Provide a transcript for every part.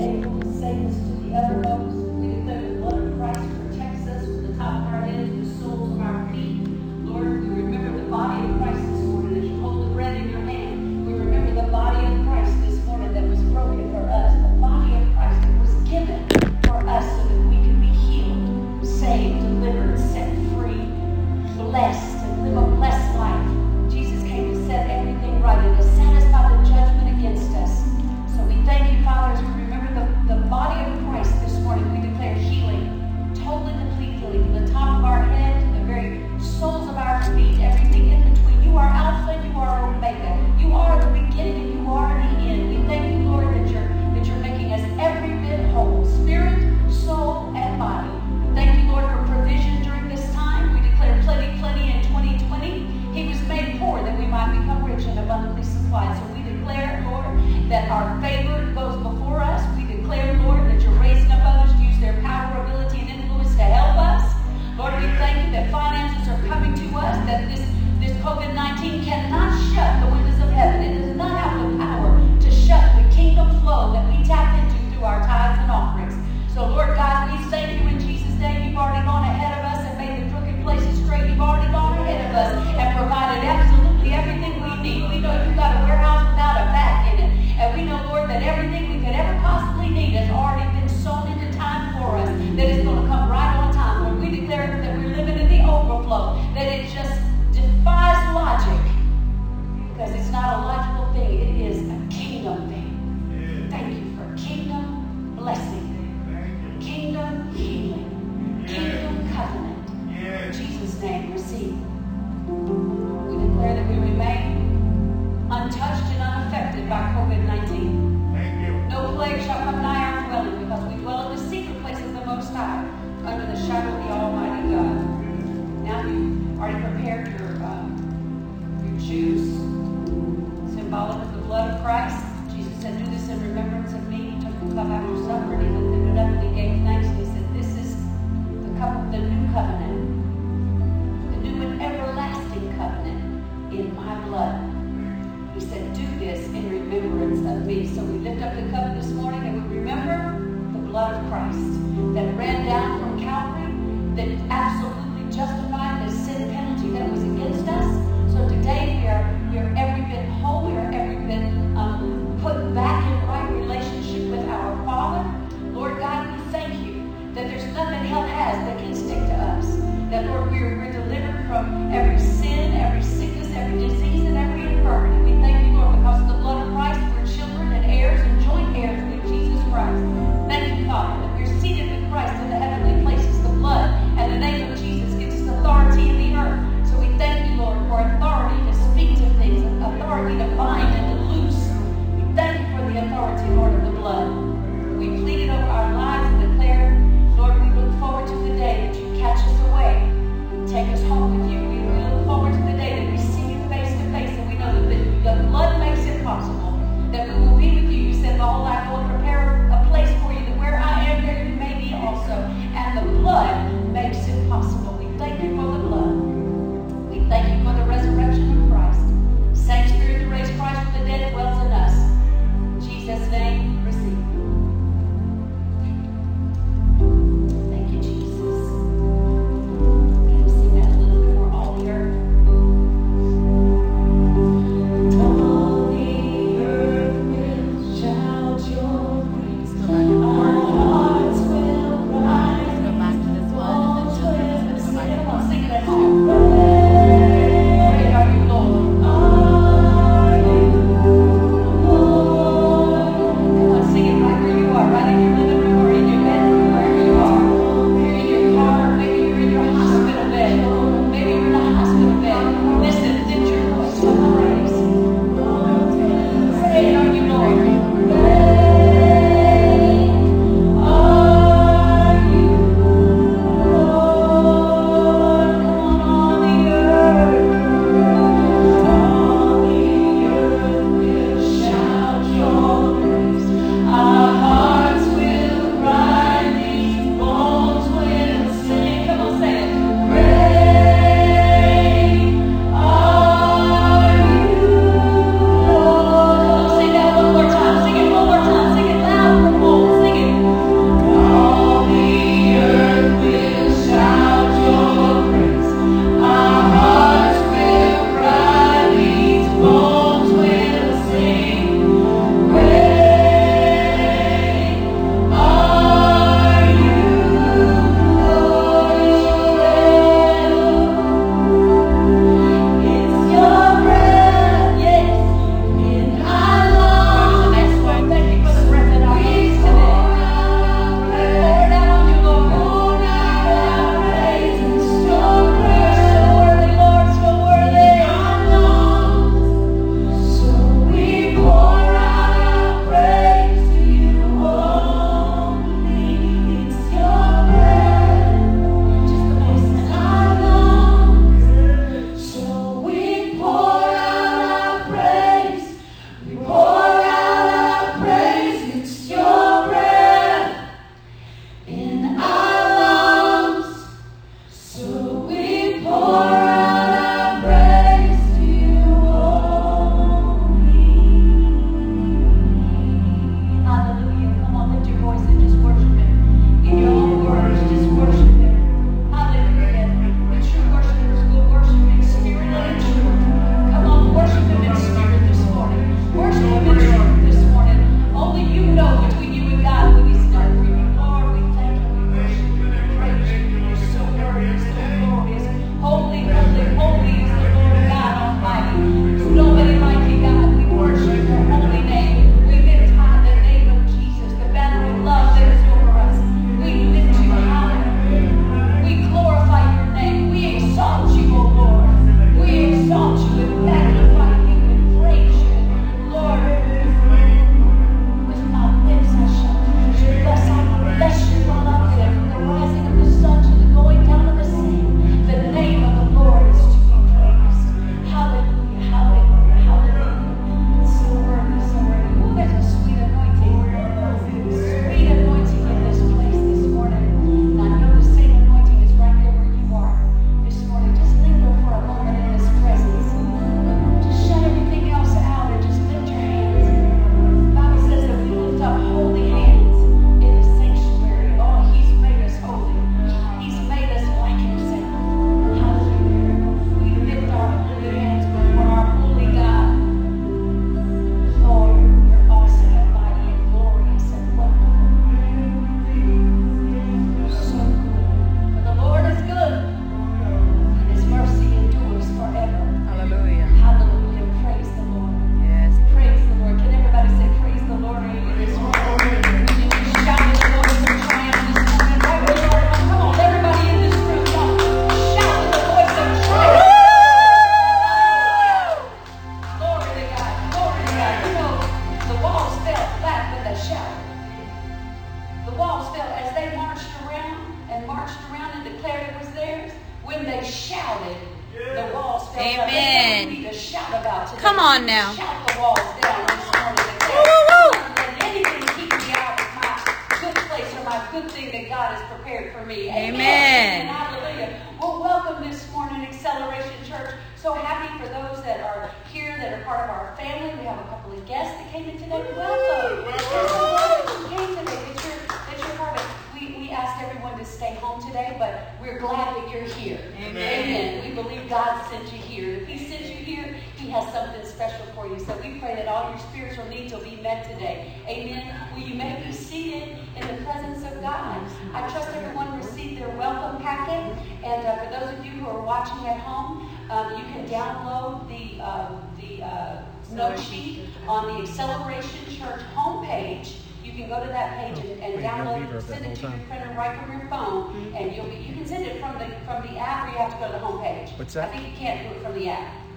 able to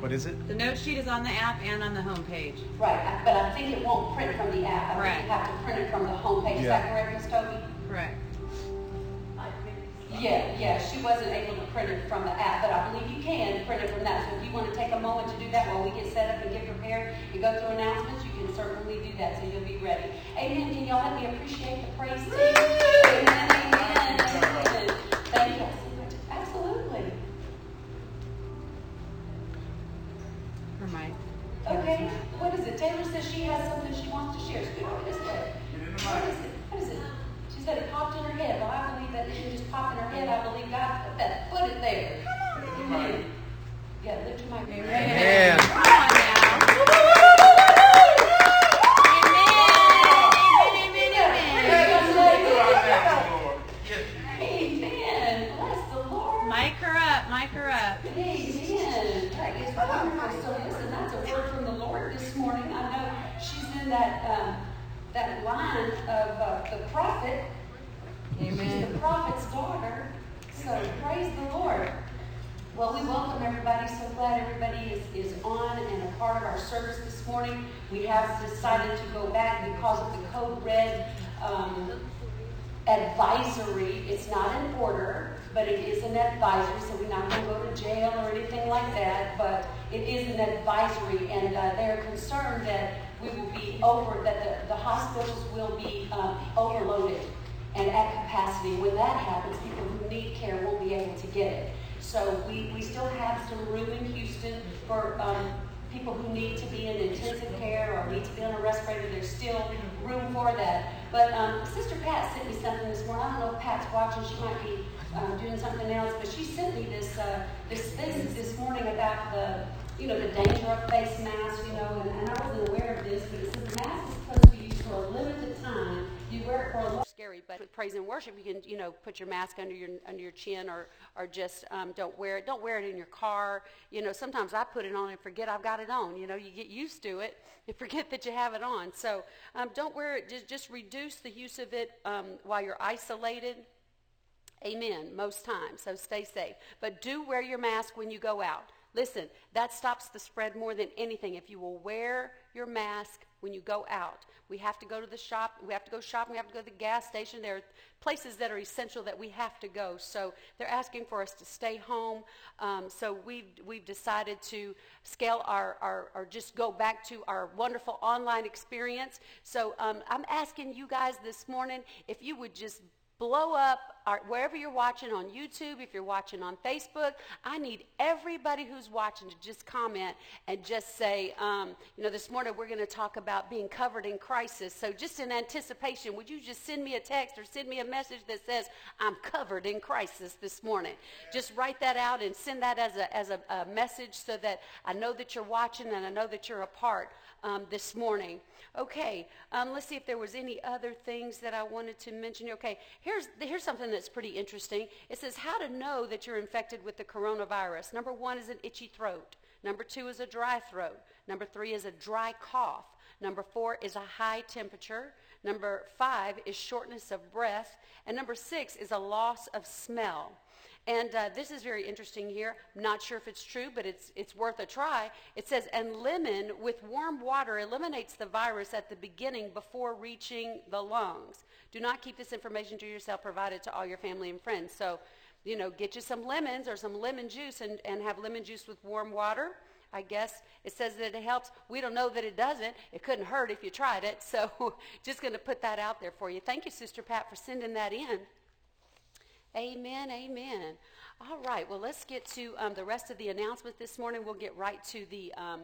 What is it? The note sheet is on the app and on the homepage. Right, but I think it won't print from the app. I Correct. think you have to print it from the home homepage. Is that Yeah. correct, Ms. Toby? Correct. Yeah, yeah, she wasn't able to print it from the app, but I believe you can print it from that. So if you want to take a moment to do that while we get set up and get prepared and go through announcements, you can certainly do that so you'll be ready. Amen. Can y'all let me appreciate the praise team? Amen, amen, For Mike. Okay, what is it? Taylor says she has something she wants to share. Scoot over this way. What is it? What is it? She said it popped in her head. Well, I believe that it didn't just pop in her head. I believe God put that, put it there. Amen. Yeah, lift your mic. Amen. Come on now. Amen. Amen. Amen. Amen. Bless the Lord. Mic her up. Mic her up. Amen. That is wonderful. So listen, that's a word from the Lord this morning. I know she's in that um, that line of uh, the prophet. She's the prophet's daughter. So praise the Lord. Well, we welcome everybody. So glad everybody is, is on and a part of our service this morning. We have decided to go back because of the code red um, advisory. It's not an order, but it is an advisory, so we're not going to go to jail or anything like that, but it is an advisory, and uh, they're concerned that we will be over, that the, the hospitals will be um, overloaded and at capacity. When that happens, people who need care won't be able to get it. So we, we still have some room in Houston for um, people who need to be in intensive care or need to be on a respirator. There's still room for that. But um, Sister Pat sent me something this morning. I don't know if Pat's watching. She might be um, doing something else. But she sent me this uh, this thing this morning about the you know the danger of face masks. You know, and, and I wasn't aware of this, but it says the mask is supposed to be used for a limited time. You wear it for a long scary, but with praise and worship, you can, you know, put your mask under your under your chin, or or just um, don't wear it. Don't wear it in your car. You know, sometimes I put it on and forget I've got it on. You know, you get used to it and forget that you have it on. So um, don't wear it. Just just reduce the use of it um, while you're isolated. Amen. Most times, so stay safe. But do wear your mask when you go out. Listen, that stops the spread more than anything. If you will wear your mask when you go out, we have to go to the shop. We have to go shopping. We have to go to the gas station. There are places that are essential that we have to go. So they're asking for us to stay home. Um, so we've we've decided to scale our, our or just go back to our wonderful online experience. So um, I'm asking you guys this morning if you would just blow up our, wherever you're watching on YouTube, if you're watching on Facebook. I need everybody who's watching to just comment and just say, um, you know, this morning we're going to talk about being covered in crisis. So just in anticipation, would you just send me a text or send me a message that says, I'm covered in crisis this morning? Just write that out and send that as a, as a, a message so that I know that you're watching and I know that you're a part um, this morning. Okay, um, let's see if there was any other things that I wanted to mention. Okay, here's here's something that's pretty interesting. It says how to know that you're infected with the coronavirus. Number one is an itchy throat. Number two is a dry throat. Number three is a dry cough. Number four is a high temperature. Number five is shortness of breath. And number six is a loss of smell. And uh, this is very interesting here. I'm not sure if it's true, but it's, it's worth a try. It says, and lemon with warm water eliminates the virus at the beginning before reaching the lungs. Do not keep this information to yourself, provide it to all your family and friends. So you know, get you some lemons or some lemon juice and, and have lemon juice with warm water. I guess it says that it helps. We don't know that it doesn't. It couldn't hurt if you tried it. So just going to put that out there for you. Thank you, Sister Pat, for sending that in. Amen, amen. All right, well, let's get to um, the rest of the announcement this morning. We'll get right to the um,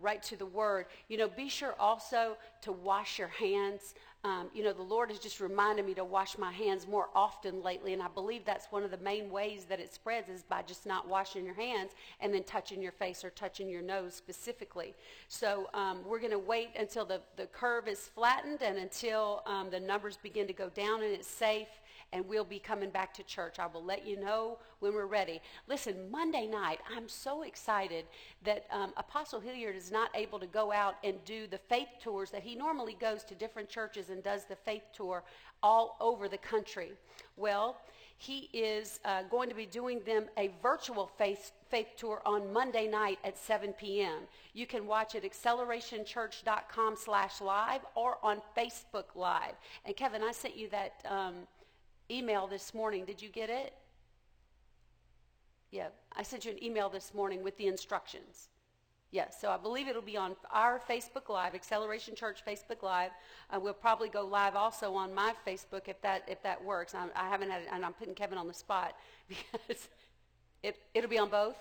right to the word. You know, be sure also to wash your hands. Um, you know, the Lord has just reminded me to wash my hands more often lately, and I believe that's one of the main ways that it spreads is by just not washing your hands and then touching your face or touching your nose specifically. So um, we're going to wait until the, the curve is flattened and until um, the numbers begin to go down and it's safe, and we'll be coming back to church. I will let you know when we're ready. Listen, Monday night, I'm so excited that um, Apostle Hilliard is not able to go out and do the faith tours that he normally goes to different churches and does the faith tour all over the country. Well, he is uh, going to be doing them a virtual faith, faith tour on Monday night at 7 p.m. You can watch at accelerationchurch.com slash live or on Facebook Live. And Kevin, I sent you that um, email this morning. Did you get it? Yeah, I sent you an email this morning with the instructions. Yes, so I believe it'll be on our Facebook Live, Acceleration Church Facebook Live. Uh, we'll probably go live also on my Facebook if that if that works. I, I haven't had, it and I'm putting Kevin on the spot because it it'll be on both.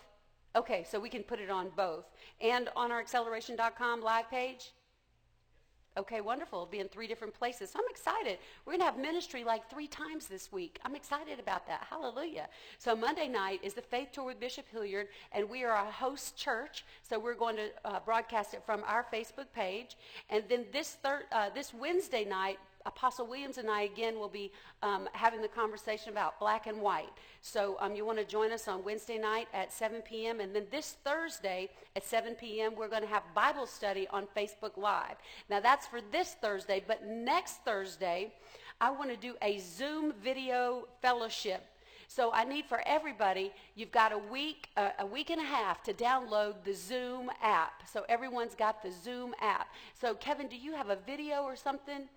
Okay, so we can put it on both and on our acceleration.com live page. Okay, wonderful. Be in three different places. So I'm excited. We're going to have ministry like three times this week. I'm excited about that. Hallelujah. So Monday night is the Faith Tour with Bishop Hilliard, and we are a host church. So we're going to uh, broadcast it from our Facebook page. And then this, third, uh, this Wednesday night, Apostle Williams and I again will be um, having the conversation about black and white. So um, you want to join us on Wednesday night at 7 p.m. And then this Thursday at 7 p.m. we're going to have Bible study on Facebook Live. Now that's for this Thursday, but next Thursday I want to do a Zoom video fellowship. So I need for everybody, you've got a week, uh, a week and a half to download the Zoom app. So everyone's got the Zoom app. So Kevin, do you have a video or something?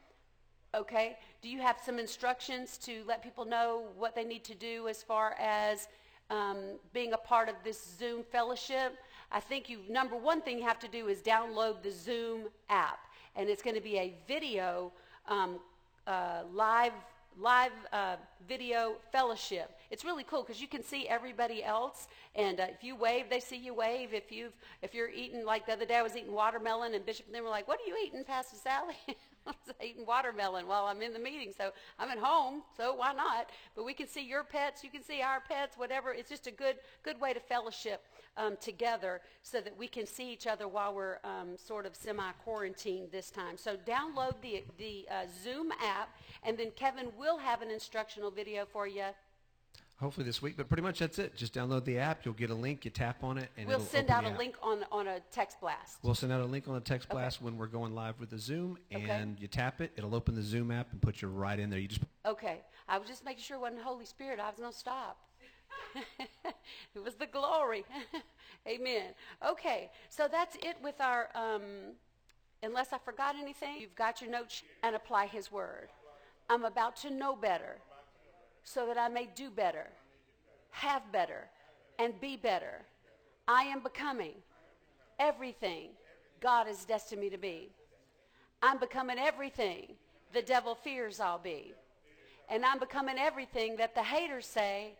Okay. Do you have some instructions to let people know what they need to do as far as um, being a part of this Zoom fellowship? I think you number one thing you have to do is download the Zoom app, and it's going to be a video um, uh, live live uh, video fellowship. It's really cool because you can see everybody else, and uh, if you wave, they see you wave. If you if you're eating like the other day, I was eating watermelon, and Bishop and them were like, "What are you eating, Pastor Sally?" I was eating watermelon while I'm in the meeting, so I'm at home, so why not? But we can see your pets, you can see our pets, whatever. It's just a good good way to fellowship um, together so that we can see each other while we're um, sort of semi-quarantined this time. So download the the uh, Zoom app, and then Kevin will have an instructional video for you hopefully this week. But pretty much that's it. Just download the app. You'll get a link. You tap on it, and we'll it'll send out a app. link on on a text blast. We'll send out a link on a text Okay. blast when we're going live with the Zoom, Okay. and you tap it. It'll open the Zoom app and put you right in there. You just Okay, I was just making sure it wasn't Holy Spirit. I was going to stop. it was the glory. Amen. Okay, so that's it with our. Um, unless I forgot anything, you've got your notes and apply His word. I'm about to know better, so that I may do better, have better, and be better. I am becoming everything God has destined me to be. I'm becoming everything the devil fears I'll be. And I'm becoming everything that the haters say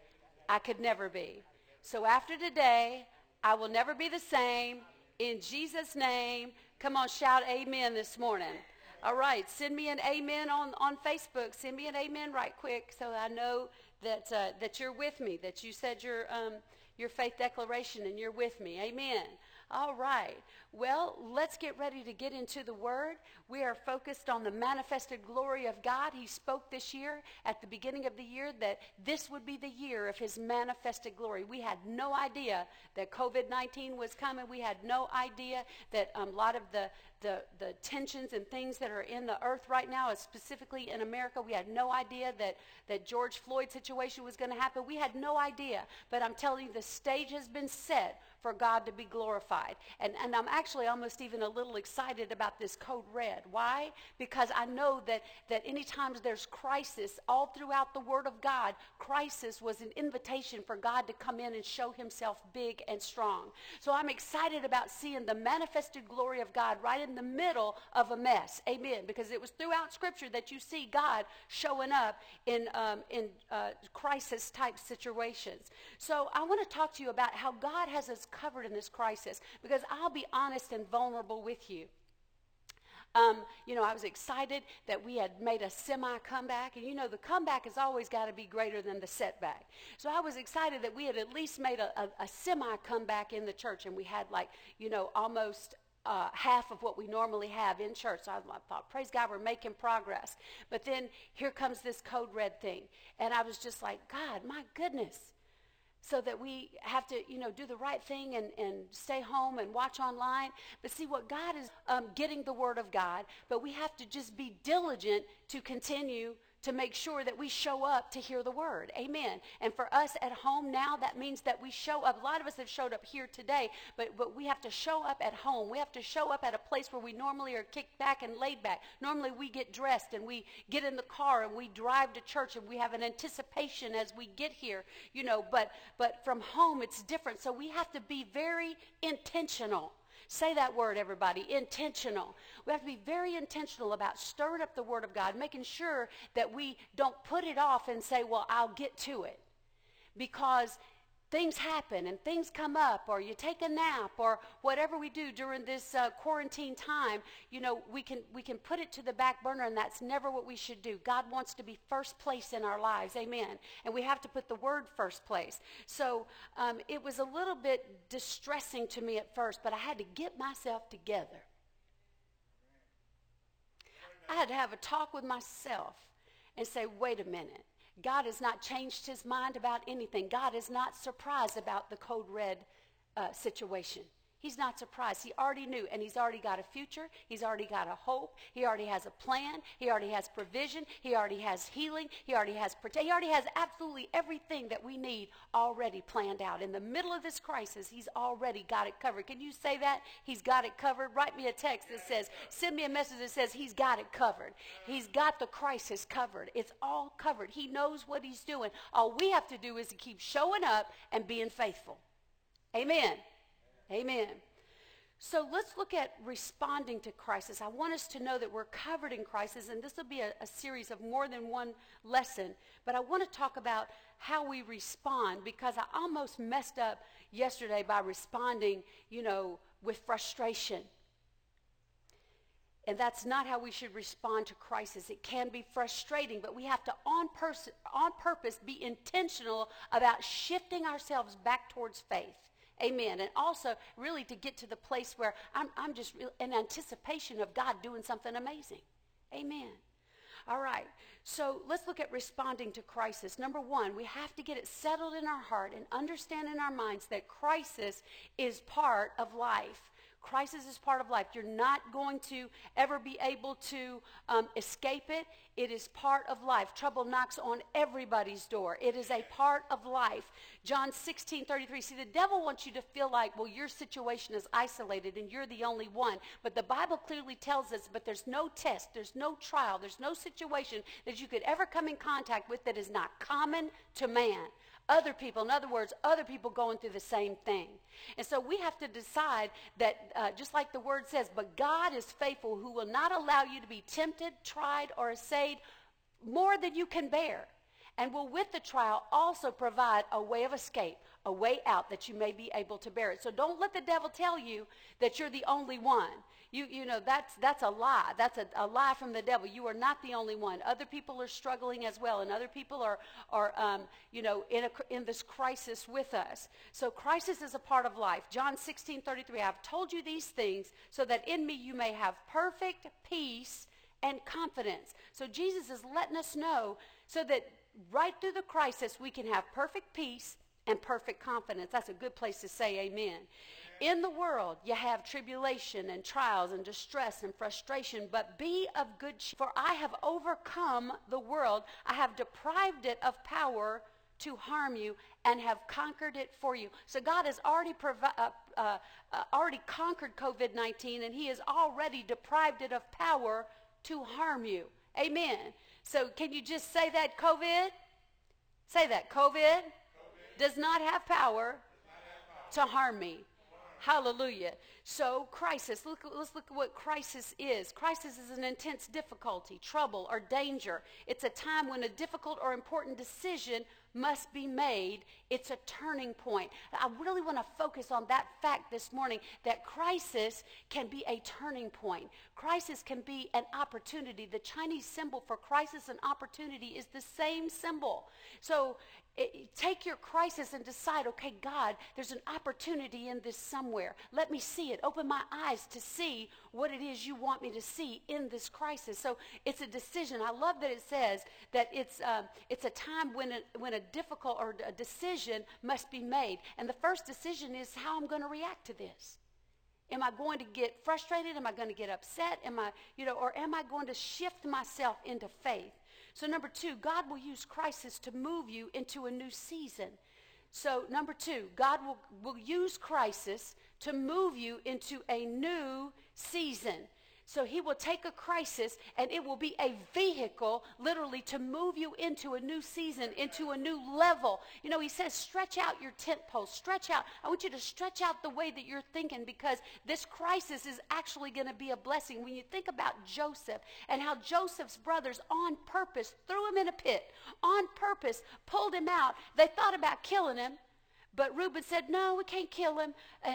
I could never be. So after today, I will never be the same. In Jesus' name, come on, shout amen this morning. All right, send me an amen on, on Facebook. Send me an amen right quick so I know that, uh, that you're with me, that you said your, um, your faith declaration and you're with me. Amen. All right. Well, let's get ready to get into the Word. We are focused on the manifested glory of God. He spoke this year, at the beginning of the year, that this would be the year of His manifested glory. We had no idea that COVID 19 was coming. We had no idea that um, a lot of the, the, the tensions and things that are in the earth right now, uh, specifically in America, we had no idea that, that George Floyd situation was going to happen. We had no idea. But I'm telling you, the stage has been set for God to be glorified. And, and I'm actually almost even a little excited about this code red. Why? Because I know that, that any times there's crisis, all throughout the Word of God, crisis was an invitation for God to come in and show himself big and strong. So I'm excited about seeing the manifested glory of God right in the middle of a mess. Amen. Because it was throughout Scripture that you see God showing up in, um, in uh, crisis type situations. So I want to talk to you about how God has us covered in this crisis because I'll be honest and vulnerable with you. Um, you know, I was excited that we had made a semi comeback. And you know, the comeback has always got to be greater than the setback. So I was excited that we had at least made a, a, a semi comeback in the church. And we had like, you know, almost uh, half of what we normally have in church. So I, I thought, praise God, we're making progress. But then here comes this code red thing. And I was just like, God, my goodness so that we have to, you know, do the right thing and, and stay home and watch online. But see, what God is um, getting the Word of God, but we have to just be diligent to continue to make sure that we show up to hear the word. Amen. And for us at home now, that means that we show up. A lot of us have showed up here today, but, but we have to show up at home. We have to show up at a place where we normally are kicked back and laid back. Normally we get dressed and we get in the car and we drive to church and we have an anticipation as we get here, you know, but, but from home it's different. So we have to be very intentional Say that word, everybody. Intentional. We have to be very intentional about stirring up the Word of God, making sure that we don't put it off and say, well, I'll get to it. Because things happen and things come up or you take a nap or whatever we do during this uh, quarantine time you know we can we can put it to the back burner and that's never what we should do. God wants to be first place in our lives. Amen. And we have to put the word first place. So um, it was a little bit distressing to me at first but i had to get myself together. I had to have a talk with myself and say wait a minute God has not changed his mind about anything. God is not surprised about the code red uh, situation. He's not surprised. He already knew, and he's already got a future. He's already got a hope. He already has a plan. He already has provision. He already has healing. He already has protection. He already has absolutely everything that we need already planned out. In the middle of this crisis, he's already got it covered. Can you say that? He's got it covered. Write me a text that says, send me a message that says he's got it covered. He's got the crisis covered. It's all covered. He knows what he's doing. All we have to do is to keep showing up and being faithful. Amen. Amen. So let's look at responding to crisis. I want us to know that we're covered in crisis, and this will be a, a, series of more than one lesson. But I want to talk about how we respond because I almost messed up yesterday by responding, you know, with frustration. And that's not how we should respond to crisis. It can be frustrating, but we have to, on, pers- on purpose, be intentional about shifting ourselves back towards faith. Amen. And also, really, to get to the place where I'm, I'm just in anticipation of God doing something amazing. Amen. All right. So let's look at responding to crisis. Number one, we have to get it settled in our heart and understand in our minds that crisis is part of life. Crisis is part of life. You're not going to ever be able to um, escape it. It is part of life. Trouble knocks on everybody's door. It is a part of life. John 16, 33. See, the devil wants you to feel like, well, your situation is isolated and you're the only one. But the Bible clearly tells us, but there's no test, there's no trial, there's no situation that you could ever come in contact with that is not common to man other people. In other words, other people going through the same thing. And so we have to decide that, uh, just like the word says, but God is faithful who will not allow you to be tempted, tried, or assayed more than you can bear. And will with the trial also provide a way of escape, a way out that you may be able to bear it. So don't let the devil tell you that you're the only one. You, you know, that's, that's a lie. That's a, a lie from the devil. You are not the only one. Other people are struggling as well, and other people are, are um, you know, in, a, in this crisis with us. So crisis is a part of life. John 16, 33, I've told you these things so that in me you may have perfect peace and confidence. So Jesus is letting us know so that right through the crisis we can have perfect peace and perfect confidence. That's a good place to say amen. In the world, you have tribulation and trials and distress and frustration, but be of good cheer. For I have overcome the world. I have deprived it of power to harm you and have conquered it for you. So God has already provi- uh, uh, uh, already conquered COVID-19 and he has already deprived it of power to harm you. Amen. So can you just say that COVID? Say that COVID, COVID. Does not have power to harm me. Hallelujah. So, crisis, look, let's look at what crisis is. Crisis is an intense difficulty, trouble, or danger. It's a time when a difficult or important decision must be made. It's a turning point. I really want to focus on that fact this morning that crisis can be a turning point. Crisis can be an opportunity. The Chinese symbol for crisis and opportunity is the same symbol. So it, take your crisis and decide, okay, God, there's an opportunity in this somewhere. Let me see it. Open my eyes to see what it is you want me to see in this crisis. So it's a decision. I love that it says that it's, uh, it's a time when a, when a difficult or a decision must be made. And the first decision is how I'm going to react to this. Am I going to get frustrated? Am I going to get upset? Am I, you know, or am I going to shift myself into faith? So, number two, God will use crisis to move you into a new season. So, number two, God will, will use crisis to move you into a new season. So he will take a crisis and it will be a vehicle literally to move you into a new season, into a new level. You know, he says, stretch out your tent post, stretch out. I want you to stretch out the way that you're thinking because this crisis is actually going to be a blessing. When you think about Joseph and how Joseph's brothers on purpose threw him in a pit, on purpose pulled him out, they thought about killing him. But Reuben said, no, we can't kill him.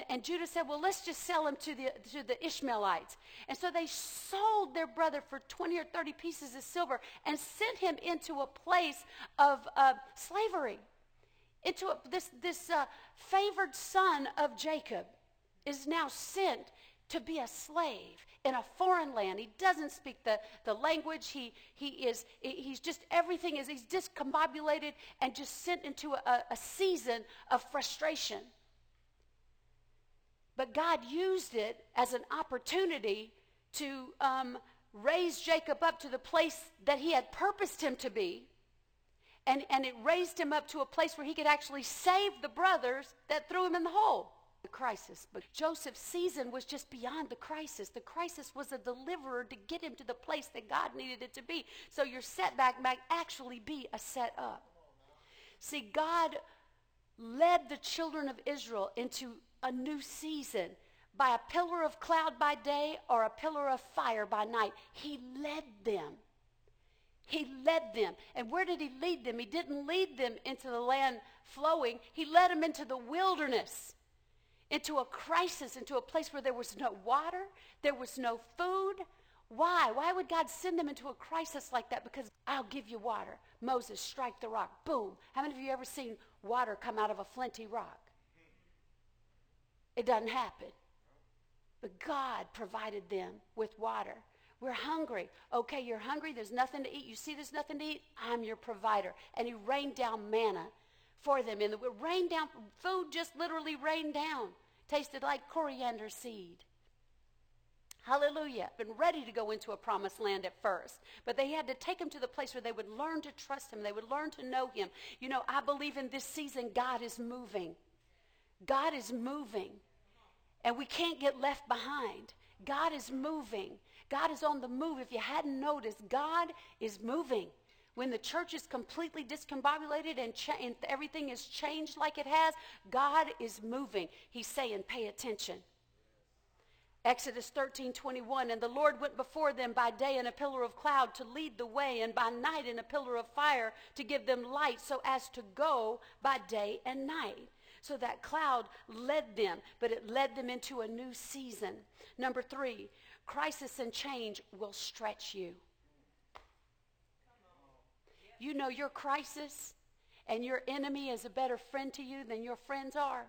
And, Judah said, well, let's just sell him to the, to the Ishmaelites. And so they sold their brother for 20 or 30 pieces of silver and sent him into a place of uh, slavery. Into a, this, this uh, favored son of Jacob is now sent to be a slave in a foreign land. He doesn't speak the, the language. He, he is, he's just, everything is, he's discombobulated and just sent into a, a season of frustration. But God used it as an opportunity to um, raise Jacob up to the place that he had purposed him to be. And, and it raised him up to a place where he could actually save the brothers that threw him in the hole the crisis. But Joseph's season was just beyond the crisis. The crisis was a deliverer to get him to the place that God needed it to be. So your setback might actually be a set up. See, God led the children of Israel into a new season by a pillar of cloud by day or a pillar of fire by night. He led them. He led them. And where did he lead them? He didn't lead them into the land flowing. He led them into the wilderness into a crisis, into a place where there was no water, there was no food. Why? Why would God send them into a crisis like that? Because I'll give you water. Moses, strike the rock. Boom. How many of you ever seen water come out of a flinty rock? It doesn't happen. But God provided them with water. We're hungry. Okay, you're hungry. There's nothing to eat. You see there's nothing to eat? I'm your provider. And he rained down manna for them. And it rained down, food just literally rained down. Tasted like coriander seed. Hallelujah. Been ready to go into a promised land at first. But they had to take him to the place where they would learn to trust him. They would learn to know him. You know, I believe in this season God is moving. God is moving. And we can't get left behind. God is moving. God is on the move. If you hadn't noticed, God is moving. When the church is completely discombobulated and, cha- and everything is changed like it has, God is moving. He's saying, pay attention. Exodus 13, 21, and the Lord went before them by day in a pillar of cloud to lead the way, and by night in a pillar of fire to give them light so as to go by day and night. So that cloud led them, but it led them into a new season. Number three, crisis and change will stretch you you know your crisis and your enemy is a better friend to you than your friends are?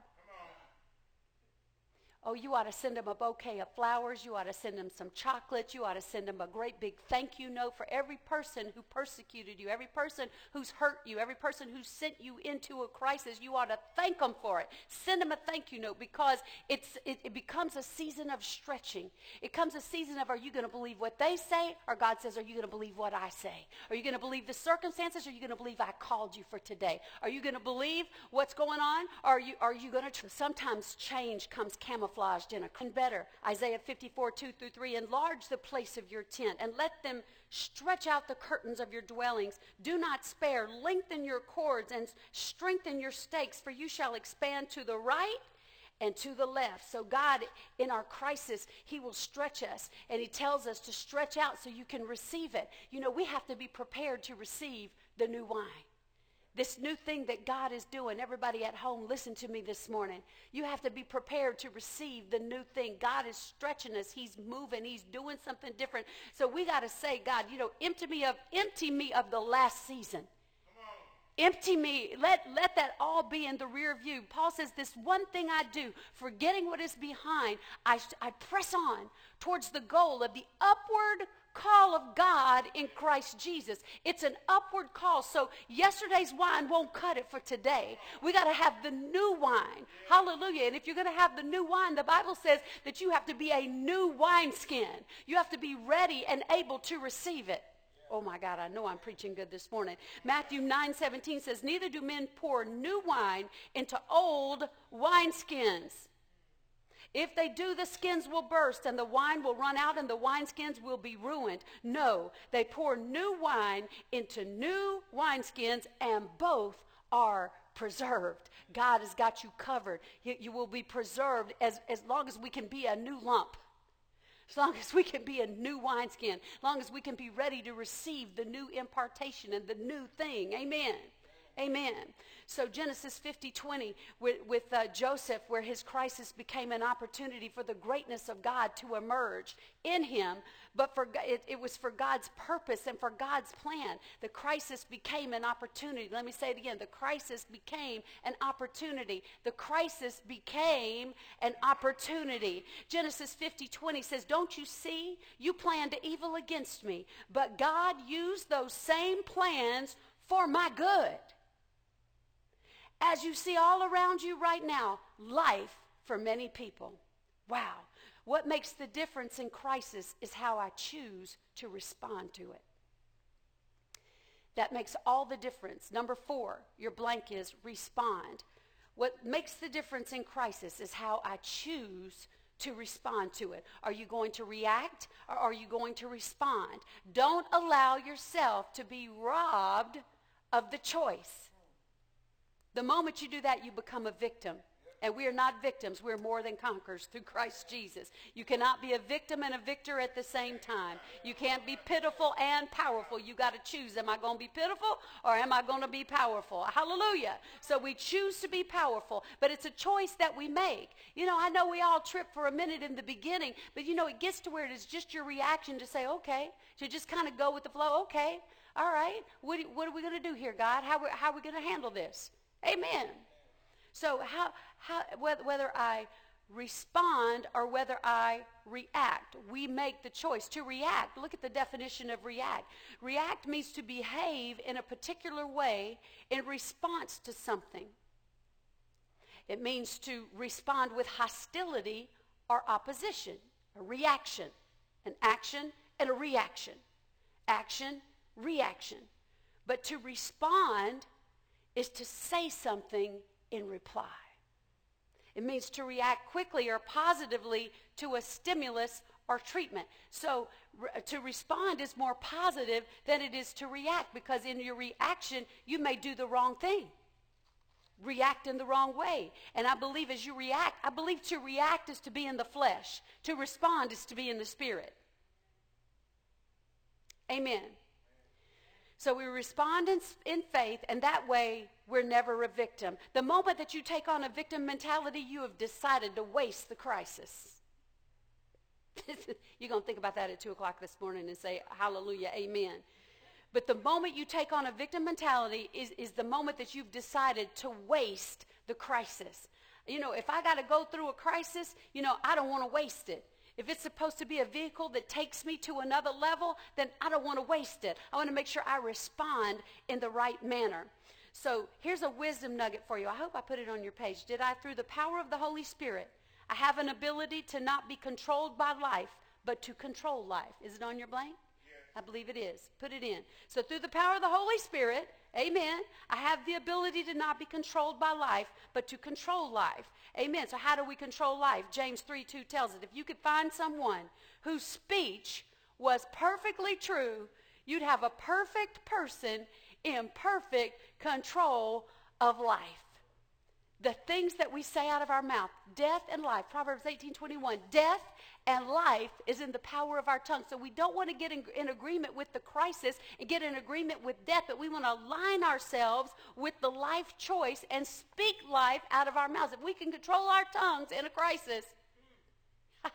Oh, you ought to send them a bouquet of flowers. You ought to send them some chocolate. You ought to send them a great big thank you note for every person who persecuted you, every person who's hurt you, every person who sent you into a crisis. You ought to thank them for it. Send them a thank you note because it's, it, it becomes a season of stretching. It comes a season of are you going to believe what they say or God says, are you going to believe what I say? Are you going to believe the circumstances or are you going to believe I called you for today? Are you going to believe what's going on? Or are you, are you going to, tr- sometimes change comes camouflaged in a and better. Isaiah 54, 2 through 3. Enlarge the place of your tent and let them stretch out the curtains of your dwellings. Do not spare. Lengthen your cords and strengthen your stakes, for you shall expand to the right and to the left. So, God, in our crisis, He will stretch us, and He tells us to stretch out so you can receive it. You know, we have to be prepared to receive the new wine. This new thing that God is doing, everybody at home, listen to me this morning. You have to be prepared to receive the new thing. God is stretching us. He's moving. He's doing something different. So we got to say, God, you know, empty me of, empty me of the last season. Empty me. Let, let that all be in the rear view. Paul says, This one thing I do, forgetting what is behind, I, I press on towards the goal of the upward call of God in Christ Jesus. It's an upward call. So yesterday's wine won't cut it for today. We got to have the new wine. Hallelujah. And if you're going to have the new wine, the Bible says that you have to be a new wineskin. You have to be ready and able to receive it. Oh my God, I know I'm preaching good this morning. Matthew 9 17 says, Neither do men pour new wine into old wineskins. If they do, the skins will burst and the wine will run out and the wineskins will be ruined. No, they pour new wine into new wineskins and both are preserved. God has got you covered. You, you will be preserved as, as long as we can be a new lump. As long as we can be a new wineskin, as long as we can be ready to receive the new impartation and the new thing. Amen. Amen. So Genesis 50, 20 with, with uh, Joseph, where his crisis became an opportunity for the greatness of God to emerge in him, but for it, it was for God's purpose and for God's plan. The crisis became an opportunity. Let me say it again. The crisis became an opportunity. The crisis became an opportunity. Genesis 50, 20 says, Don't you see? You planned evil against me, but God used those same plans for my good. As you see all around you right now, life for many people. Wow. What makes the difference in crisis is how I choose to respond to it. That makes all the difference. Number four, your blank is respond. What makes the difference in crisis is how I choose to respond to it. Are you going to react or are you going to respond? Don't allow yourself to be robbed of the choice. The moment you do that, you become a victim. And we are not victims. We're more than conquerors through Christ Jesus. You cannot be a victim and a victor at the same time. You can't be pitiful and powerful. You got to choose. Am I going to be pitiful or am I going to be powerful? Hallelujah. So we choose to be powerful, but it's a choice that we make. You know, I know we all trip for a minute in the beginning, but you know, it gets to where it is just your reaction to say, okay, to just kind of go with the flow. Okay, all right, what, what are we going to do here, God? How, how are we going to handle this? Amen. So how, how, whether I respond or whether I react, we make the choice. To react, look at the definition of react. React means to behave in a particular way in response to something. It means to respond with hostility or opposition, a reaction, an action and a reaction. Action, reaction. But to respond is to say something in reply. It means to react quickly or positively to a stimulus or treatment. So re- to respond is more positive than it is to react because in your reaction, you may do the wrong thing. React in the wrong way. And I believe as you react, I believe to react is to be in the flesh, to respond is to be in the spirit. Amen. So we respond in, in, faith, and that way we're never a victim. The moment that you take on a victim mentality, you have decided to waste the crisis. You're going to think about that at 2 o'clock this morning and say, Hallelujah, Amen. But the moment you take on a victim mentality is, is the moment that you've decided to waste the crisis. You know, if I got to go through a crisis, you know, I don't want to waste it. If it's supposed to be a vehicle that takes me to another level, then I don't want to waste it. I want to make sure I respond in the right manner. So here's a wisdom nugget for you. I hope I put it on your page. Did I, through the power of the Holy Spirit, I have an ability to not be controlled by life, but to control life. Is it on your blank? I believe it is. Put it in. So through the power of the Holy Spirit, amen, I have the ability to not be controlled by life, but to control life. Amen. So how do we control life? James 3 2 tells it. If you could find someone whose speech was perfectly true, you'd have a perfect person in perfect control of life the things that we say out of our mouth death and life proverbs 18 21 death and life is in the power of our tongue so we don't want to get in, in, agreement with the crisis and get in agreement with death but we want to align ourselves with the life choice and speak life out of our mouths if we can control our tongues in a crisis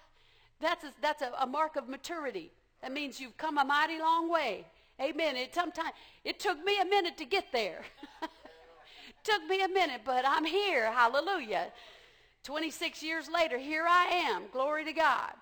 that's a, that's a, a mark of maturity that means you've come a mighty long way amen it it took me a minute to get there Took me a minute, but I'm here. Hallelujah. 26 years later, here I am. Glory to God.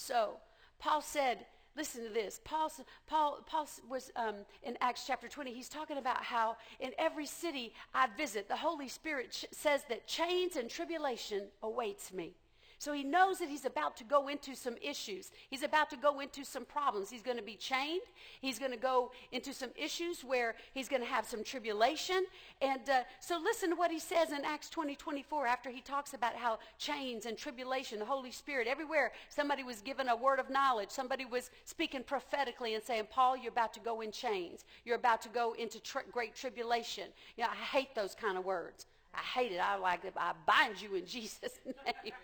So, Paul said, listen to this. Paul, Paul, Paul was um, in Acts chapter 20. He's talking about how in every city I visit, the Holy Spirit says that chains and tribulation awaits me. So he knows that he's about to go into some issues. He's about to go into some problems. He's going to be chained. He's going to go into some issues where he's going to have some tribulation. And uh, so listen to what he says in Acts 20, 24 after he talks about how chains and tribulation, the Holy Spirit, everywhere somebody was given a word of knowledge. Somebody was speaking prophetically and saying, Paul, you're about to go in chains. You're about to go into tri- great tribulation. You know, I hate those kind of words. I hate it. I like it. I bind you in Jesus' name.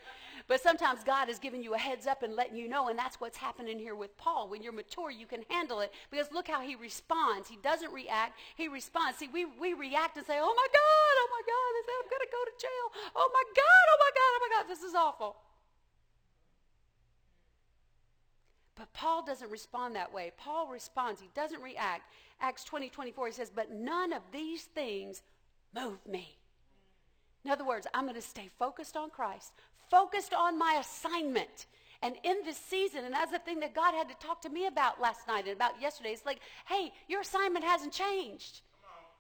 But sometimes God is giving you a heads up and letting you know, and that's what's happening here with Paul. When you're mature, you can handle it because look how he responds. He doesn't react, he responds. See, we, we react and say, oh my God, oh my God, I'm going to go to jail. Oh my God, oh my God, oh my God, this is awful. But Paul doesn't respond that way. Paul responds, he doesn't react. Acts 20, 24, he says, But none of these things move me. In other words, I'm going to stay focused on Christ, focused on my assignment. And in this season, and that's the thing that God had to talk to me about last night and about yesterday, it's like, hey, your assignment hasn't changed.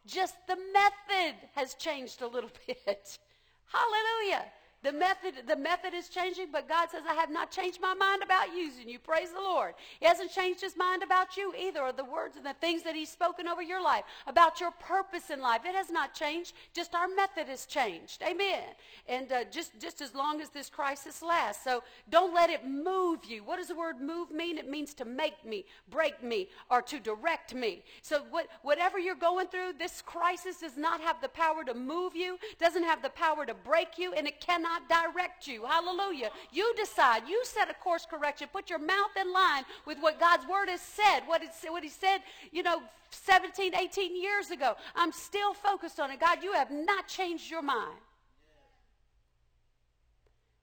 Just the method has changed a little bit. Hallelujah. The method, the method is changing, but God says, I have not changed my mind about using you. Praise the Lord. He hasn't changed his mind about you either, or the words and the things that he's spoken over your life, about your purpose in life. It has not changed. Just our method has changed. Amen. And uh, just, just as long as this crisis lasts. So don't let it move you. What does the word move mean? It means to make me, break me, or to direct me. So what, whatever you're going through, this crisis does not have the power to move you, doesn't have the power to break you, and it cannot direct you. Hallelujah. You decide. You set a course correction. Put your mouth in line with what God's word has said, what, what he said, you know, 17, 18 years ago. I'm still focused on it. God, you have not changed your mind.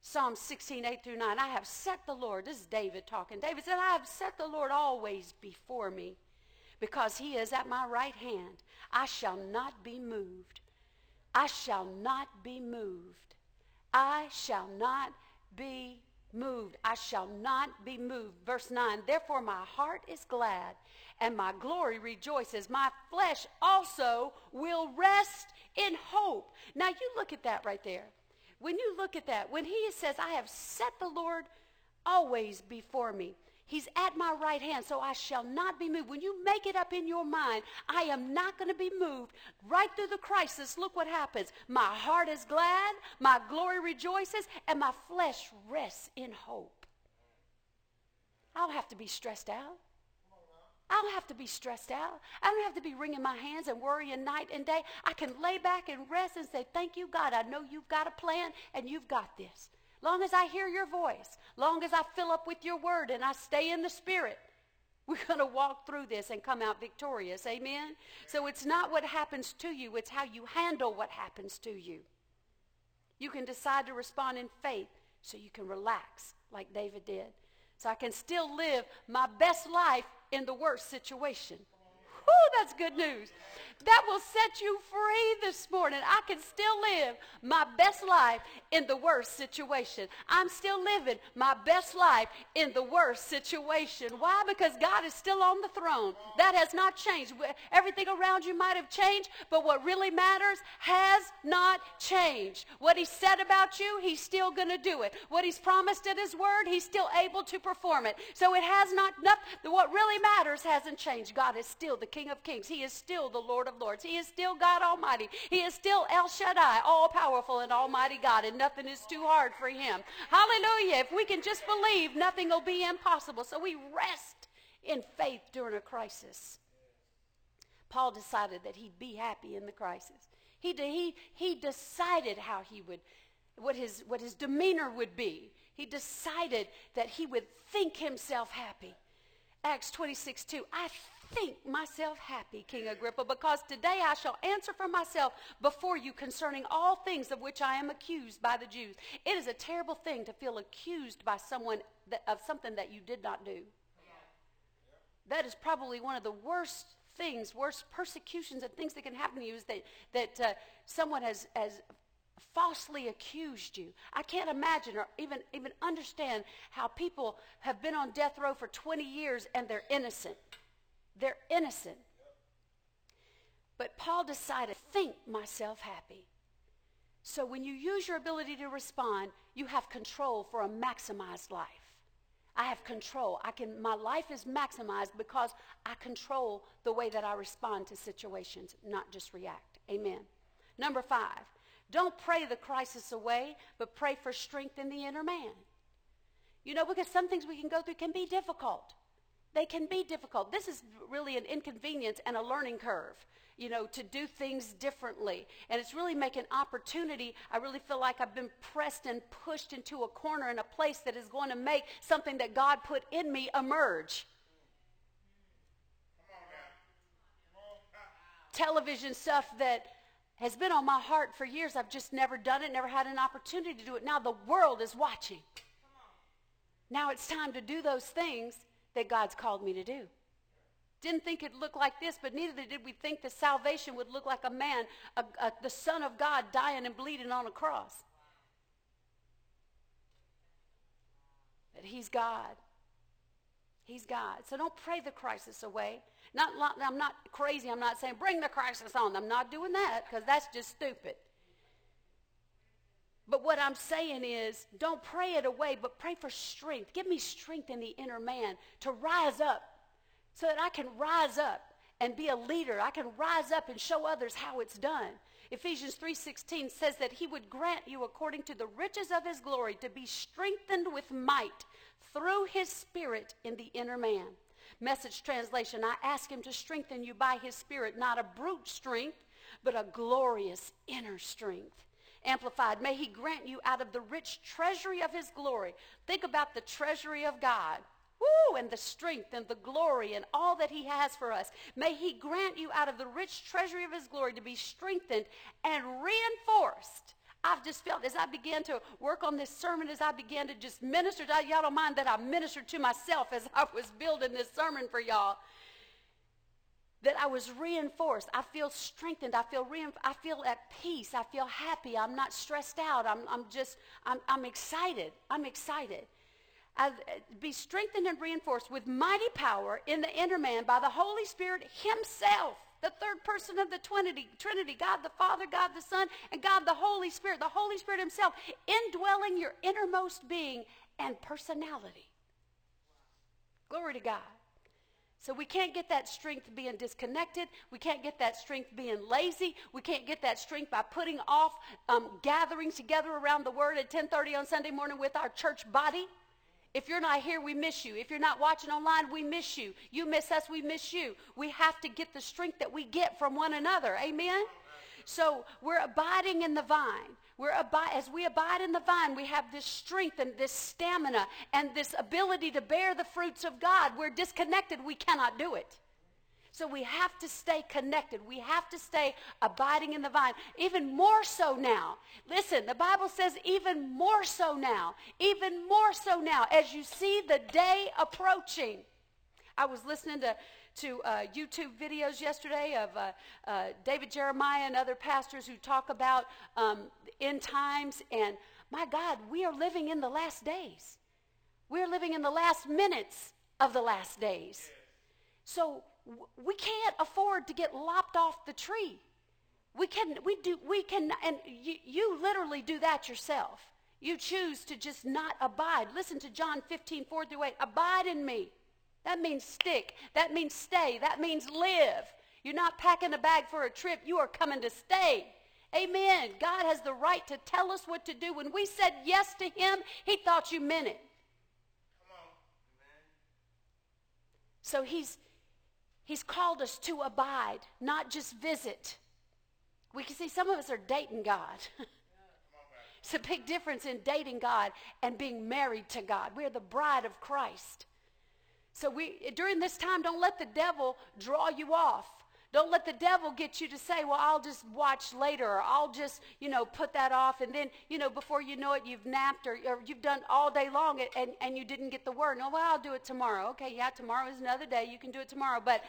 Psalm 16, 8 through 9. I have set the Lord, this is David talking. David said, I have set the Lord always before me because he is at my right hand. I shall not be moved. I shall not be moved. I shall not be moved. I shall not be moved. Verse 9, therefore my heart is glad and my glory rejoices. My flesh also will rest in hope. Now you look at that right there. When you look at that, when he says, I have set the Lord always before me, He's at my right hand, so I shall not be moved. When you make it up in your mind, I am not going to be moved. Right through the crisis, look what happens. My heart is glad, my glory rejoices, and my flesh rests in hope. I don't have to be stressed out. I don't have to be stressed out. I don't have to be wringing my hands and worrying night and day. I can lay back and rest and say, Thank you, God. I know you've got a plan and you've got this. Long as I hear your voice, long as I fill up with your word and I stay in the spirit, we're going to walk through this and come out victorious. Amen? So it's not what happens to you, it's how you handle what happens to you. You can decide to respond in faith so you can relax like David did. So I can still live my best life in the worst situation. Whoo, that's good news. That will set you free this morning. I can still live my best life in the worst situation. I'm still living my best life in the worst situation. Why? Because God is still on the throne. That has not changed. Everything around you might have changed, but what really matters has not changed. What He said about you, He's still going to do it. What He's promised in His Word, He's still able to perform it. So it has not, what really matters hasn't changed. God is still the King of Kings. He is still the Lord of Lords. He is still God Almighty. He is still El Shaddai, all powerful and almighty God, and nothing is too hard for him. Hallelujah. If we can just believe, nothing will be impossible. So we rest in faith during a crisis. Paul decided that he'd be happy in the crisis. He, he, he decided how he would, what his, what his demeanor would be. He decided that he would think himself happy. Acts 26, 2. I think myself happy, King Agrippa, because today I shall answer for myself before you concerning all things of which I am accused by the Jews. It is a terrible thing to feel accused by someone that, of something that you did not do. That is probably one of the worst things, worst persecutions and things that can happen to you is that, that uh, someone has, has falsely accused you. I can't imagine or even, even understand how people have been on death row for 20 years and they're innocent. They're innocent. But Paul decided, think myself happy. So when you use your ability to respond, you have control for a maximized life. I have control. I can my life is maximized because I control the way that I respond to situations, not just react. Amen. Number 5. Don't pray the crisis away, but pray for strength in the inner man. You know, because some things we can go through can be difficult they can be difficult. This is really an inconvenience and a learning curve, you know, to do things differently. And it's really making opportunity. I really feel like I've been pressed and pushed into a corner in a place that is going to make something that God put in me emerge. Television stuff that has been on my heart for years. I've just never done it, never had an opportunity to do it. Now the world is watching. Now it's time to do those things that God's called me to do. Didn't think it looked like this, but neither did we think that salvation would look like a man, a, a, the Son of God, dying and bleeding on a cross. That He's God. He's God. So don't pray the crisis away. Not, I'm not crazy. I'm not saying bring the crisis on. I'm not doing that because that's just stupid. But what I'm saying is, don't pray it away, but pray for strength. Give me strength in the inner man to rise up so that I can rise up and be a leader. I can rise up and show others how it's done. Ephesians 3:16 says that he would grant you according to the riches of his glory to be strengthened with might through his spirit in the inner man. Message translation, I ask him to strengthen you by his spirit, not a brute strength, but a glorious inner strength. Amplified, may he grant you out of the rich treasury of his glory. Think about the treasury of God. Woo, and the strength and the glory and all that he has for us. May he grant you out of the rich treasury of his glory to be strengthened and reinforced. I've just felt as I began to work on this sermon, as I began to just minister, y'all don't mind that I ministered to myself as I was building this sermon for y'all that I was reinforced. I feel strengthened. I feel rein- I feel at peace. I feel happy. I'm not stressed out. I'm, I'm just, I'm, I'm excited. I'm excited. I, uh, be strengthened and reinforced with mighty power in the inner man by the Holy Spirit himself, the third person of the Trinity, Trinity, God the Father, God the Son, and God the Holy Spirit, the Holy Spirit himself, indwelling your innermost being and personality. Glory to God. So we can't get that strength being disconnected. We can't get that strength being lazy. We can't get that strength by putting off um, gatherings together around the Word at 10:30 on Sunday morning with our church body. If you're not here, we miss you. If you're not watching online, we miss you. You miss us, we miss you. We have to get the strength that we get from one another. Amen. So we're abiding in the vine. We're abi- as we abide in the vine, we have this strength and this stamina and this ability to bear the fruits of God. We're disconnected, we cannot do it. So we have to stay connected. We have to stay abiding in the vine. Even more so now. Listen, the Bible says even more so now. Even more so now as you see the day approaching. I was listening to to uh, YouTube videos yesterday of uh, uh, David Jeremiah and other pastors who talk about um, end times. And my God, we are living in the last days. We're living in the last minutes of the last days. So w- we can't afford to get lopped off the tree. We can, we do, we can, and you, you literally do that yourself. You choose to just not abide. Listen to John 15, 4 through 8. Abide in me. That means stick. That means stay. That means live. You're not packing a bag for a trip. You are coming to stay. Amen. God has the right to tell us what to do. When we said yes to him, he thought you meant it. Come on. Amen. So he's, he's called us to abide, not just visit. We can see some of us are dating God. it's a big difference in dating God and being married to God. We are the bride of Christ. So we during this time, don't let the devil draw you off. Don't let the devil get you to say, well, I'll just watch later, or I'll just, you know, put that off. And then, you know, before you know it, you've napped or, or you've done all day long and, and you didn't get the word. No, well, I'll do it tomorrow. Okay, yeah, tomorrow is another day. You can do it tomorrow. But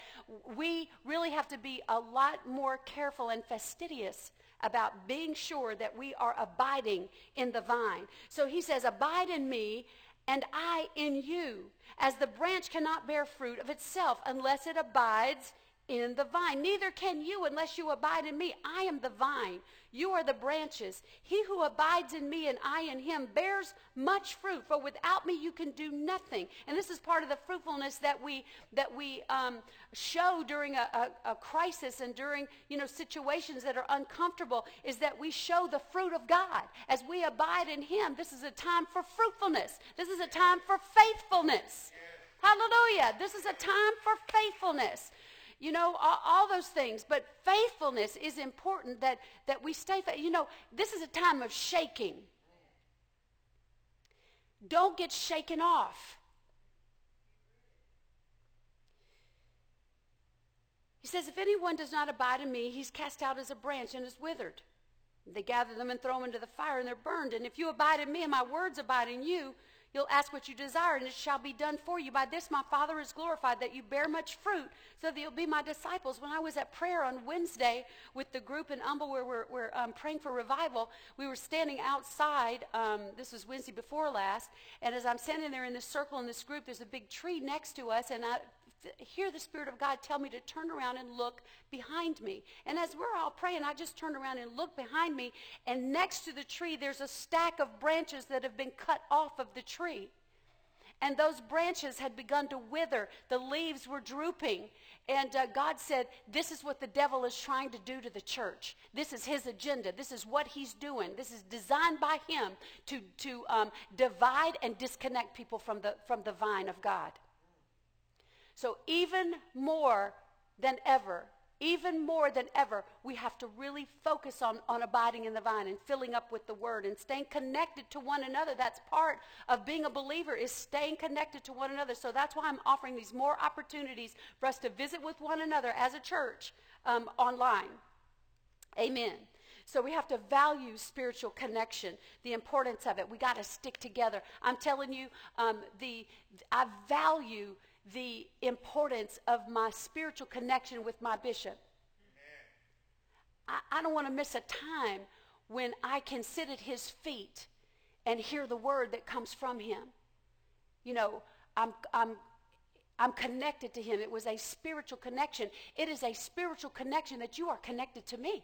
we really have to be a lot more careful and fastidious about being sure that we are abiding in the vine. So he says, abide in me and I in you, as the branch cannot bear fruit of itself unless it abides in the vine. Neither can you unless you abide in me. I am the vine. You are the branches. He who abides in me and I in him bears much fruit. For without me you can do nothing. And this is part of the fruitfulness that we that we um, show during a, a, a crisis and during you know situations that are uncomfortable. Is that we show the fruit of God as we abide in Him. This is a time for fruitfulness. This is a time for faithfulness. Hallelujah. This is a time for faithfulness you know, all, all, those things. But faithfulness is important that, that we stay faithful. You know, this is a time of shaking. Don't get shaken off. He says, If anyone does not abide in me, he's cast out as a branch and is withered. They gather them and throw them into the fire, and they're burned. And if you abide in me and my words abide in you, You'll ask what you desire, and it shall be done for you. By this my Father is glorified, that you bear much fruit, so that you'll be my disciples. When I was at prayer on Wednesday with the group in Humble where we're, we're um, praying for revival, we were standing outside. Um, this was Wednesday before last. And as I'm standing there in this circle in this group, there's a big tree next to us, and I hear the Spirit of God tell me to turn around and look behind me. And as we're all praying, I just turn around and look behind me, and next to the tree, there's a stack of branches that have been cut off of the tree. And those branches had begun to wither. The leaves were drooping. And uh, God said, This is what the devil is trying to do to the church. This is his agenda. This is what he's doing. This is designed by him to, to um, divide and disconnect people from the, from the vine of God. So, even more than ever, even more than ever, we have to really focus on, on abiding in the vine and filling up with the word and staying connected to one another. That's part of being a believer is staying connected to one another. So that's why I'm offering these more opportunities for us to visit with one another as a church um, online. Amen. So we have to value spiritual connection, the importance of it. We got to stick together. I'm telling you, um, the I value the importance of my spiritual connection with my bishop. I, I don't want to miss a time when I can sit at his feet and hear the word that comes from him. You know, I'm, I'm, I'm connected to him. It was a spiritual connection. It is a spiritual connection that you are connected to me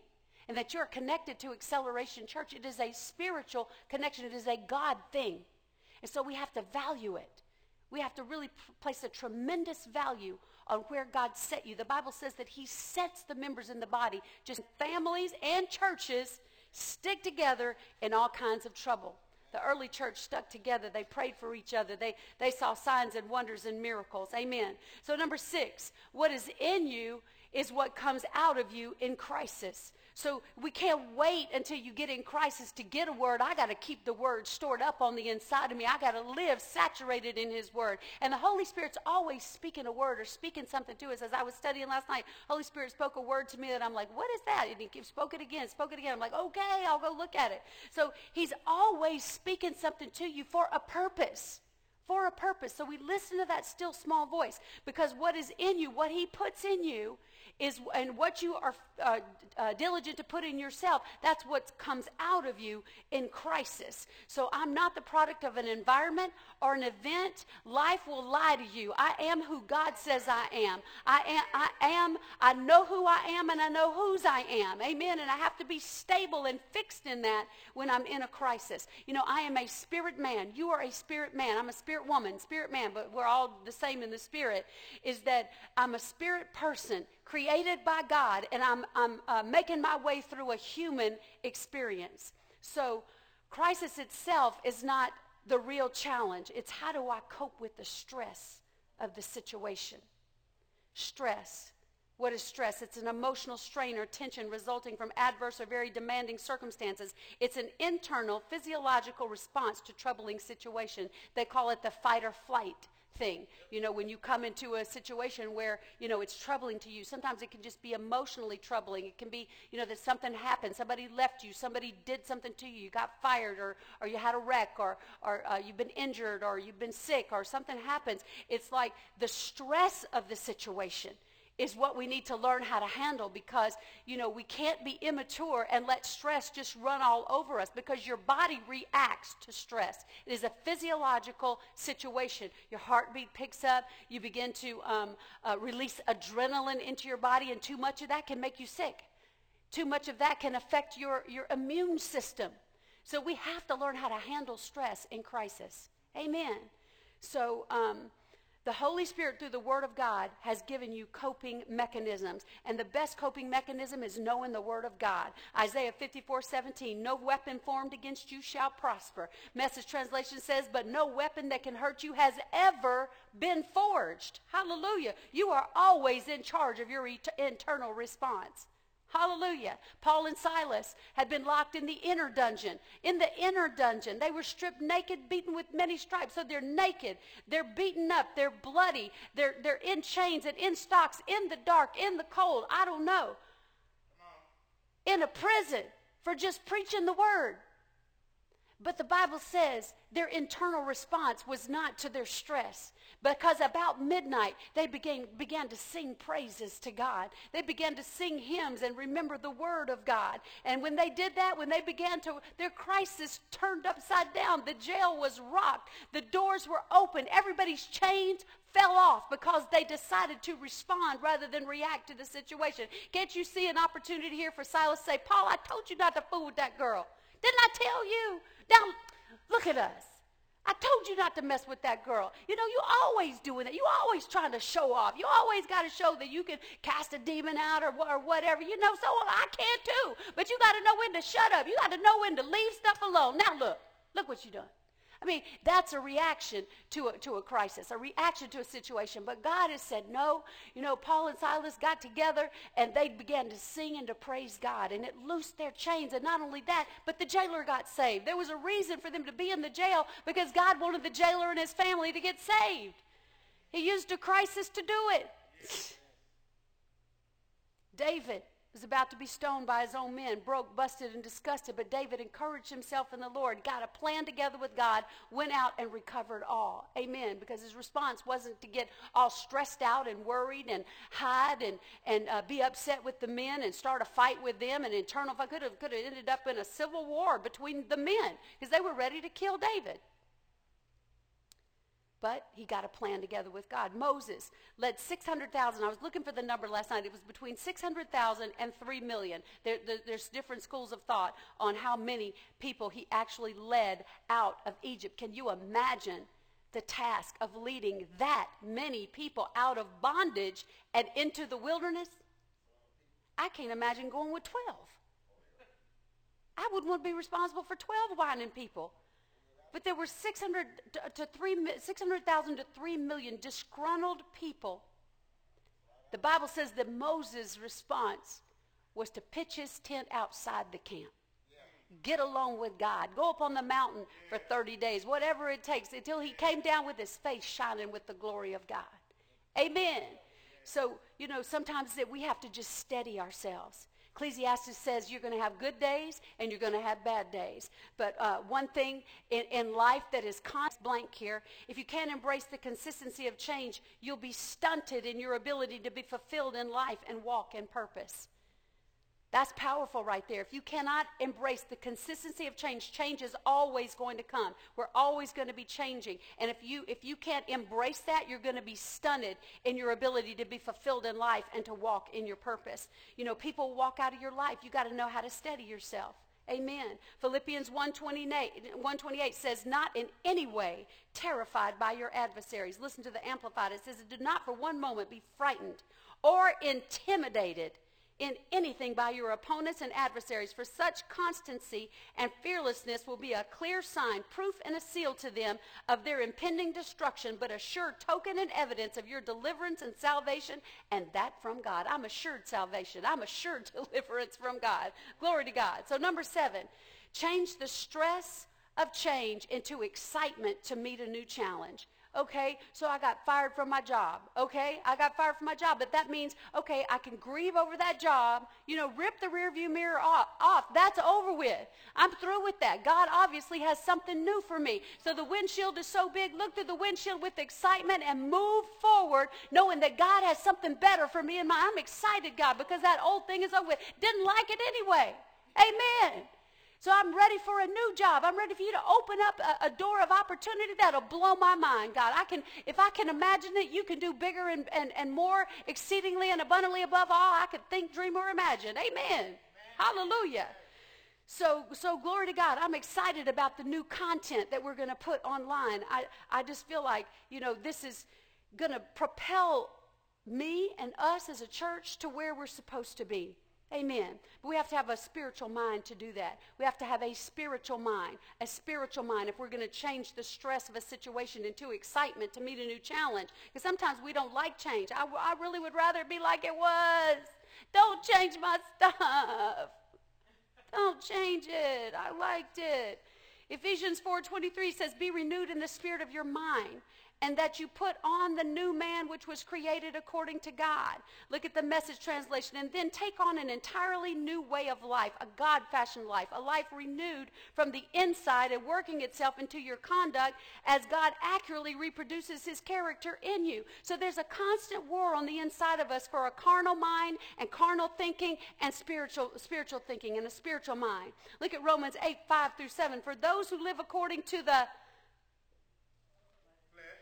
and that you're connected to Acceleration Church. It is a spiritual connection. It is a God thing. And so we have to value it. We have to really p- place a tremendous value on where God set you. The Bible says that He sets the members in the body, just families and churches stick together in all kinds of trouble. The early church stuck together. They prayed for each other. They, they saw signs and wonders and miracles. Amen. So, number six, what is in you is what comes out of you in crisis. So we can't wait until you get in crisis to get a word. I got to keep the word stored up on the inside of me. I got to live saturated in his word. And the Holy Spirit's always speaking a word or speaking something to us. As I was studying last night, Holy Spirit spoke a word to me that I'm like, what is that? And he spoke it again, spoke it again. I'm like, okay, I'll go look at it. So he's always speaking something to you for a purpose for a purpose. So we listen to that still small voice because what is in you, what he puts in you, is and what you are uh, uh, diligent to put in yourself that's what comes out of you in crisis. So i'm not the product of an environment or an event. Life will lie to you. I am who god says i am. I am i am i know who i am and i know whose i am. Amen. And i have to be stable and fixed in that when i'm in a crisis. You know i am a spirit man. You are a spirit man. I'm a spirit woman spirit man but we're all the same in the spirit is that i'm a spirit person created by God, and I'm, I'm uh, making my way through a human experience. So, crisis itself is not the real challenge. It's how do I cope with the stress of the situation? Stress. What is stress? It's an emotional strain or tension resulting from adverse or very demanding circumstances. It's an internal physiological response to troubling situation. They call it the fight or flight thing. You know, when you come into a situation where, you know, it's troubling to you, sometimes it can just be emotionally troubling. It can be, you know, that something happened, somebody left you, somebody did something to you, you got fired, or, or you had a wreck, or, or uh, you've been injured, or you've been sick, or something happens. It's like the stress of the situation is what we need to learn how to handle because, you know, we can't be immature and let stress just run all over us because your body reacts to stress. It is a physiological situation. Your heartbeat picks up. You begin to um, uh, release adrenaline into your body, and too much of that can make you sick. Too much of that can affect your, your immune system. So we have to learn how to handle stress in crisis. Amen. So, um, the Holy Spirit, through the Word of God, has given you coping mechanisms. And the best coping mechanism is knowing the Word of God. Isaiah 54 17, no weapon formed against you shall prosper. Message translation says, but no weapon that can hurt you has ever been forged. Hallelujah. You are always in charge of your et- internal response. Hallelujah. Paul and Silas had been locked in the inner dungeon. In the inner dungeon, they were stripped naked, beaten with many stripes. So they're naked, they're beaten up, they're bloody, they're, they're in chains and in stocks, in the dark, in the cold. I don't know. In a prison for just preaching the word. But the Bible says their internal response was not to their stress. Because about midnight, they began, began to sing praises to God. They began to sing hymns and remember the word of God. And when they did that, when they began to, their crisis turned upside down. The jail was rocked. The doors were open. Everybody's chains fell off because they decided to respond rather than react to the situation. Can't you see an opportunity here for Silas to say, Paul, I told you not to fool with that girl. Didn't I tell you? Now, look at us. I told you not to mess with that girl. You know, you always doing that. You always trying to show off. You always got to show that you can cast a demon out or, or whatever. You know, so I can too. But you got to know when to shut up. You got to know when to leave stuff alone. Now look, look what you done. I mean, that's a reaction to a, to a crisis, a reaction to a situation. But God has said, no. You know, Paul and Silas got together and they began to sing and to praise God. And it loosed their chains. And not only that, but the jailer got saved. There was a reason for them to be in the jail because God wanted the jailer and his family to get saved. He used a crisis to do it. David was about to be stoned by his own men, broke, busted, and disgusted. But David encouraged himself in the Lord, got a plan together with God, went out and recovered all. Amen. Because his response wasn't to get all stressed out and worried and hide and, and uh, be upset with the men and start a fight with them. And internal fight could have, could have ended up in a civil war between the men because they were ready to kill David. But he got a plan together with God. Moses led 600,000. I was looking for the number last night. It was between 600,000 and 3 million. There, there, there's different schools of thought on how many people he actually led out of Egypt. Can you imagine the task of leading that many people out of bondage and into the wilderness? I can't imagine going with 12. I wouldn't want to be responsible for 12 whining people. But there were 600 to 3 600,000 to 3 million disgruntled people. The Bible says that Moses' response was to pitch his tent outside the camp. Get along with God. Go up on the mountain for 30 days, whatever it takes, until he came down with his face shining with the glory of God. Amen. So, you know, sometimes that we have to just steady ourselves. Ecclesiastes says you're going to have good days and you're going to have bad days. But uh, one thing in, in life that is constant blank here, if you can't embrace the consistency of change, you'll be stunted in your ability to be fulfilled in life and walk in purpose. That's powerful right there. If you cannot embrace the consistency of change, change is always going to come. We're always going to be changing. And if you if you can't embrace that, you're going to be stunted in your ability to be fulfilled in life and to walk in your purpose. You know, people walk out of your life. You got to know how to steady yourself. Amen. Philippians 128, 128 says, Not in any way terrified by your adversaries. Listen to the Amplified. It says, Do not for one moment be frightened or intimidated in anything by your opponents and adversaries, for such constancy and fearlessness will be a clear sign, proof, and a seal to them of their impending destruction, but a sure token and evidence of your deliverance and salvation, and that from God. I'm assured salvation. I'm assured deliverance from God. Glory to God. So, number seven, change the stress of change into excitement to meet a new challenge. Okay, so I got fired from my job. Okay, I got fired from my job, but that means, okay, I can grieve over that job, you know, rip the rearview mirror off, off. That's over with. I'm through with that. God obviously has something new for me. So the windshield is so big, look through the windshield with excitement and move forward, knowing that God has something better for me And my, I'm excited, God, because that old thing is over with. Didn't like it anyway. Amen. So I'm ready for a new job. I'm ready for you to open up a, a, door of opportunity that'll blow my mind, God. I can, if I can imagine it, you can do bigger and, and, and more exceedingly and abundantly above all I could think, dream, or imagine. Amen. Amen. Hallelujah. So, so glory to God. I'm excited about the new content that we're going to put online. I, I just feel like, you know, this is going to propel me and us as a church to where we're supposed to be. Amen. But we have to have a spiritual mind to do that. We have to have a spiritual mind, a spiritual mind if we're going to change the stress of a situation into excitement to meet a new challenge. Because sometimes we don't like change. I, I really would rather it be like it was. Don't change my stuff. Don't change it. I liked it. Ephesians 4:23 says, "Be renewed in the spirit of your mind." And that you put on the new man which was created according to God. Look at the message translation. And then take on an entirely new way of life, a God fashioned life, a life renewed from the inside and working itself into your conduct as God accurately reproduces his character in you. So there's a constant war on the inside of us for a carnal mind and carnal thinking and spiritual, spiritual thinking and a spiritual mind. Look at Romans 8 5 through 7. For those who live according to the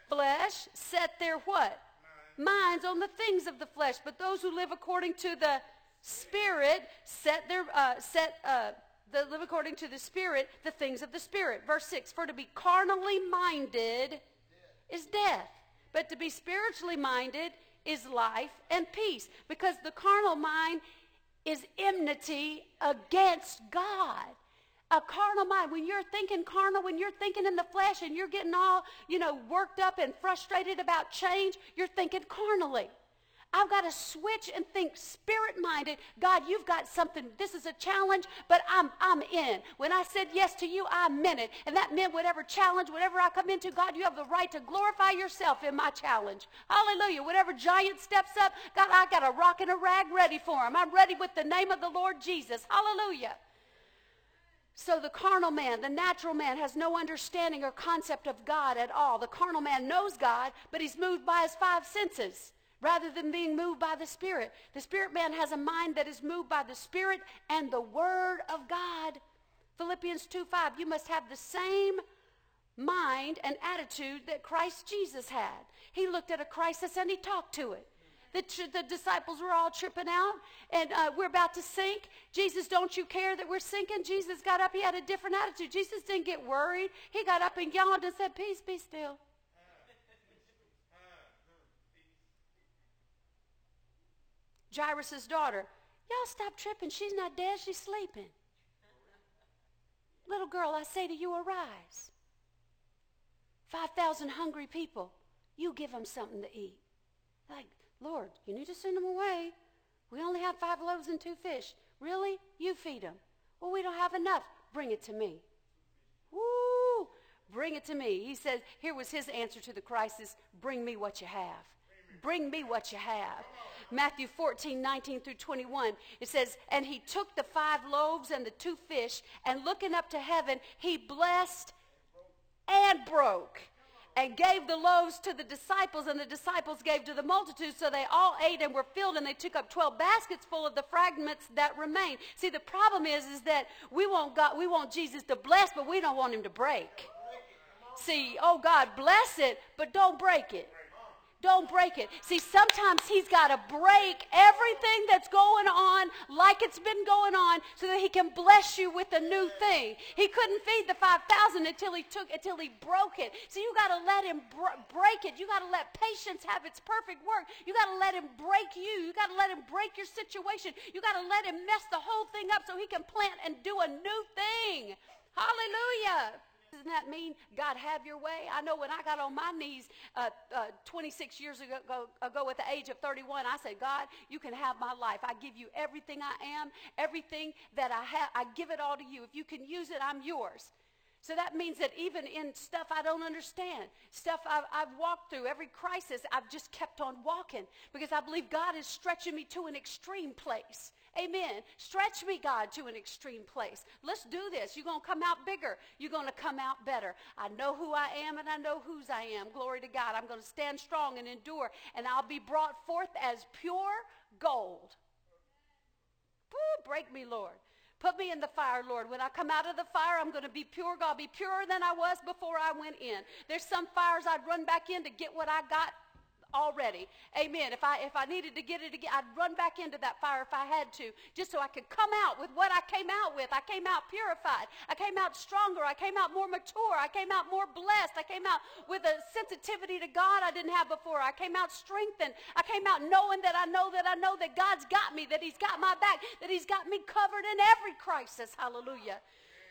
flesh set their what? Minds on the things of the flesh. But those who live according to the Spirit set their uh, set uh, the live according to the Spirit the things of the Spirit. Verse six: For to be carnally minded is death, but to be spiritually minded is life and peace. Because the carnal mind is enmity against God a carnal mind, when you're thinking carnal, when you're thinking in the flesh and you're getting all, you know, worked up and frustrated about change, you're thinking carnally. I've got to switch and think spirit minded. God, you've got something. This is a challenge, but I'm, I'm in. When I said yes to you, I meant it. And that meant whatever challenge, whatever I come into, God, you have the right to glorify yourself in my challenge. Hallelujah. Whatever giant steps up, God, I got a rock and a rag ready for him. I'm ready with the name of the Lord Jesus. Hallelujah. So the carnal man, the natural man, has no understanding or concept of God at all. The carnal man knows God, but he's moved by his five senses rather than being moved by the Spirit. The Spirit man has a mind that is moved by the Spirit and the Word of God. Philippians 2 5, you must have the same mind and attitude that Christ Jesus had. He looked at a crisis and he talked to it. The, the disciples were all tripping out, and uh, we're about to sink. Jesus, don't you care that we're sinking? Jesus got up. He had a different attitude. Jesus didn't get worried. He got up and yawned and said, Peace, be still. Jairus' daughter, y'all stop tripping. She's not dead. She's sleeping. Little girl, I say to you, arise. 5,000 hungry people. You give them something to eat. Like, Lord, you need to send them away. We only have five loaves and two fish. Really? You feed them. Well, we don't have enough. Bring it to me. Woo! Bring it to me. He says, here was his answer to the crisis bring me what you have. Bring me what you have. Matthew 14, 19 through 21, it says, And he took the five loaves and the two fish, and looking up to heaven, he blessed and broke and gave the loaves to the disciples, and the disciples gave to the multitude. So they all ate and were filled, and they took up 12 baskets full of the fragments that remained. See, the problem is, is that we want God, we want Jesus to bless, but we don't want him to break. See, oh God, bless it, but don't break it. Don't break it. See, sometimes he's got to break everything that's going on like it's been going on so that he can bless you with a new thing. He couldn't feed the 5,000 until he took until he broke it. So you got to let him br- break it. You got to let patience have its perfect work. You got to let him break you. You got to let him break your situation. You got to let him mess the whole thing up so he can plant and do a new thing. Hallelujah. Doesn't that mean, God, have your way? I know when I got on my knees uh, uh, 26 years ago, ago, at the age of 31, I said, God, you can have my life. I give you everything I am, everything that I have. I give it all to you. If you can use it, I'm yours. So that means that even in stuff I don't understand, stuff I've, I've, walked through, every crisis, I've just kept on walking because I believe God is stretching me to an extreme place. Amen. Stretch me, God, to an extreme place. Let's do this. You're going to come out bigger. You're going to come out better. I know who I am and I know whose I am. Glory to God. I'm going to stand strong and endure, and I'll be brought forth as pure gold. Break me, Lord. Put me in the fire, Lord. When I come out of the fire, I'm going to be pure. I'll be purer than I was before I went in. There's some fires I'd run back in to get what I got already. Amen. If I if I needed to get it again, I'd run back into that fire if I had to, just so I could come out with what I came out with. I came out purified. I came out stronger. I came out more mature. I came out more blessed. I came out with a sensitivity to God I didn't have before. I came out strengthened. I came out knowing that I know that I know that God's got me, that He's got my back, that He's got me covered in every crisis. Hallelujah.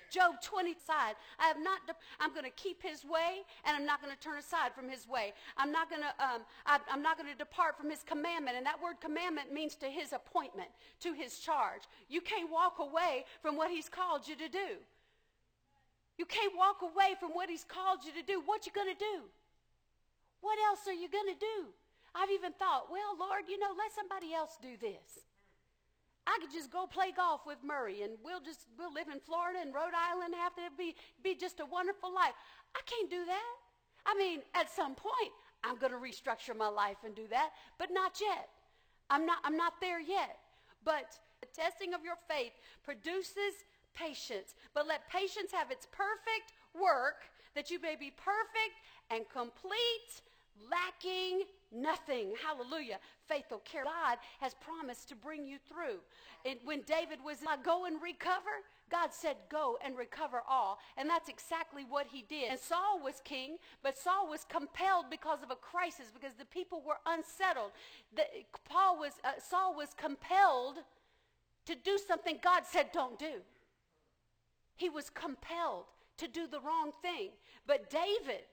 Job 20 side. I have not, de- I'm going to keep his way and I'm not going to turn aside from his way. I'm not going to, um, I, I'm not going to depart from his commandment. And that word commandment means to his appointment, to his charge. You can't walk away from what he's called you to do. You can't walk away from what he's called you to do. What you going to do? What else are you going to do? I've even thought, well, Lord, you know, let somebody else do this. I could just go play golf with Murray and we'll just we'll live in Florida and Rhode Island have to be be just a wonderful life. I can't do that. I mean, at some point I'm going to restructure my life and do that, but not yet. I'm not I'm not there yet. But the testing of your faith produces patience. But let patience have its perfect work that you may be perfect and complete, lacking nothing. Hallelujah. Faithful care. God has promised to bring you through. And when David was like, go and recover, God said, go and recover all. And that's exactly what he did. And Saul was king, but Saul was compelled because of a crisis, because the people were unsettled. The, Paul was, uh, Saul was compelled to do something God said don't do. He was compelled to do the wrong thing. But David,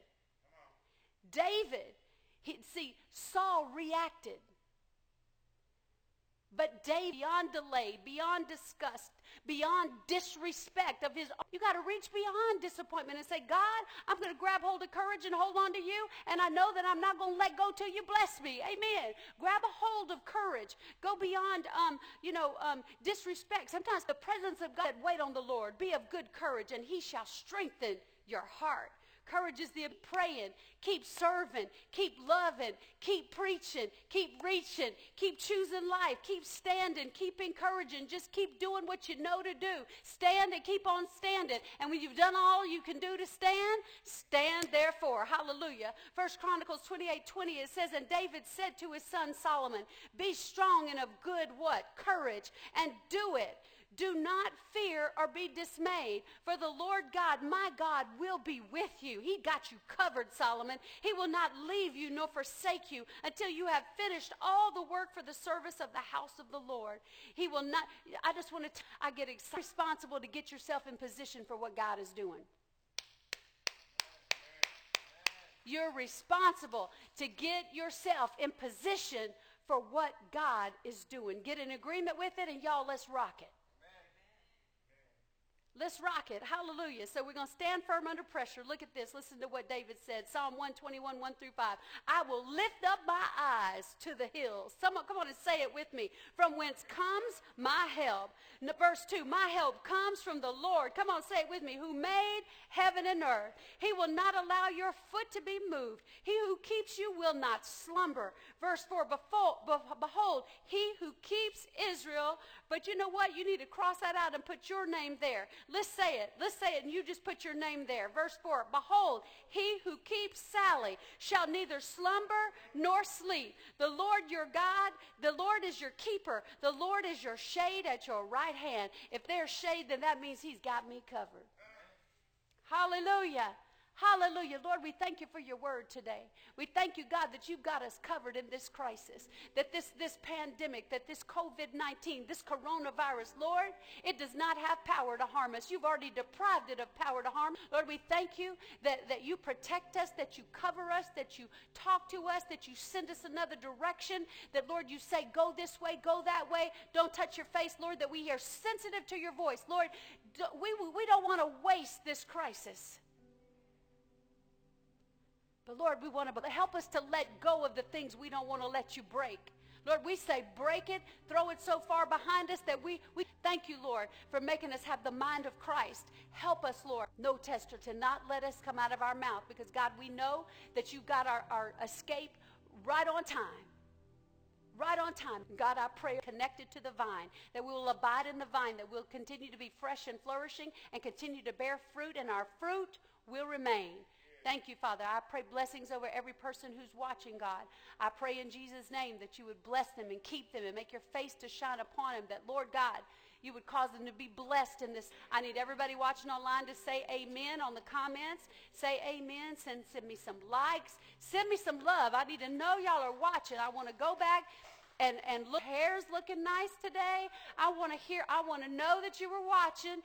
David he, see, Saul reacted. But David, beyond delay, beyond disgust, beyond disrespect of his, you got to reach beyond disappointment and say, God, I'm going to grab hold of courage and hold on to you, and I know that I'm not going to let go till you bless me. Amen. Grab a hold of courage. Go beyond, um, you know, um, disrespect. Sometimes the presence of God, wait on the Lord. Be of good courage, and he shall strengthen your heart. Courage is the praying, keep serving, keep loving, keep preaching, keep reaching, keep choosing life, keep standing, keep encouraging, just keep doing what you know to do. Stand and keep on standing. And when you've done all you can do to stand, stand therefore. Hallelujah. First Chronicles 28, 20, it says, And David said to his son Solomon, Be strong and of good what? Courage, and do it. Do not fear or be dismayed, for the Lord God, my God, will be with you. He got you covered, Solomon. He will not leave you nor forsake you until you have finished all the work for the service of the house of the Lord. He will not, I just want to, I get excited, responsible to get yourself in position for what God is doing. You're responsible to get yourself in position for what God is doing. Get in agreement with it, and y'all, let's rock it. Let's rock it. Hallelujah. So we're going to stand firm under pressure. Look at this. Listen to what David said. Psalm 121, 1 through 5. I will lift up my eyes to the hills. Someone come on and say it with me. From whence comes my help. Verse 2. My help comes from the Lord. Come on, say it with me. Who made heaven and earth. He will not allow your foot to be moved. He who keeps you will not slumber. Verse 4. Behold, behold he who keeps Israel. But you know what? You need to cross that out and put your name there. Let's say it. Let's say it, and you just put your name there. Verse 4 Behold, he who keeps Sally shall neither slumber nor sleep. The Lord your God, the Lord is your keeper. The Lord is your shade at your right hand. If there's shade, then that means he's got me covered. Hallelujah. Hallelujah. Lord, we thank you for your word today. We thank you, God, that you've got us covered in this crisis, that this, this pandemic, that this COVID-19, this coronavirus, Lord, it does not have power to harm us. You've already deprived it of power to harm. Lord, we thank you that, that you protect us, that you cover us, that you talk to us, that you send us another direction, that, Lord, you say, go this way, go that way, don't touch your face, Lord, that we are sensitive to your voice. Lord, we, we don't want to waste this crisis. But Lord, we want to help us to let go of the things we don't want to let you break. Lord, we say break it, throw it so far behind us that we, we thank you, Lord, for making us have the mind of Christ. Help us, Lord, no tester, to not let us come out of our mouth because, God, we know that you've got our, our escape right on time. Right on time. God, I pray connected to the vine, that we will abide in the vine, that we'll continue to be fresh and flourishing and continue to bear fruit, and our fruit will remain. Thank you, Father. I pray blessings over every person who's watching, God. I pray in Jesus' name that you would bless them and keep them and make your face to shine upon them, that, Lord God, you would cause them to be blessed in this. I need everybody watching online to say amen on the comments. Say amen. Send, send me some likes. Send me some love. I need to know y'all are watching. I want to go back and, and look, hair's looking nice today. I want to hear, I want to know that you were watching.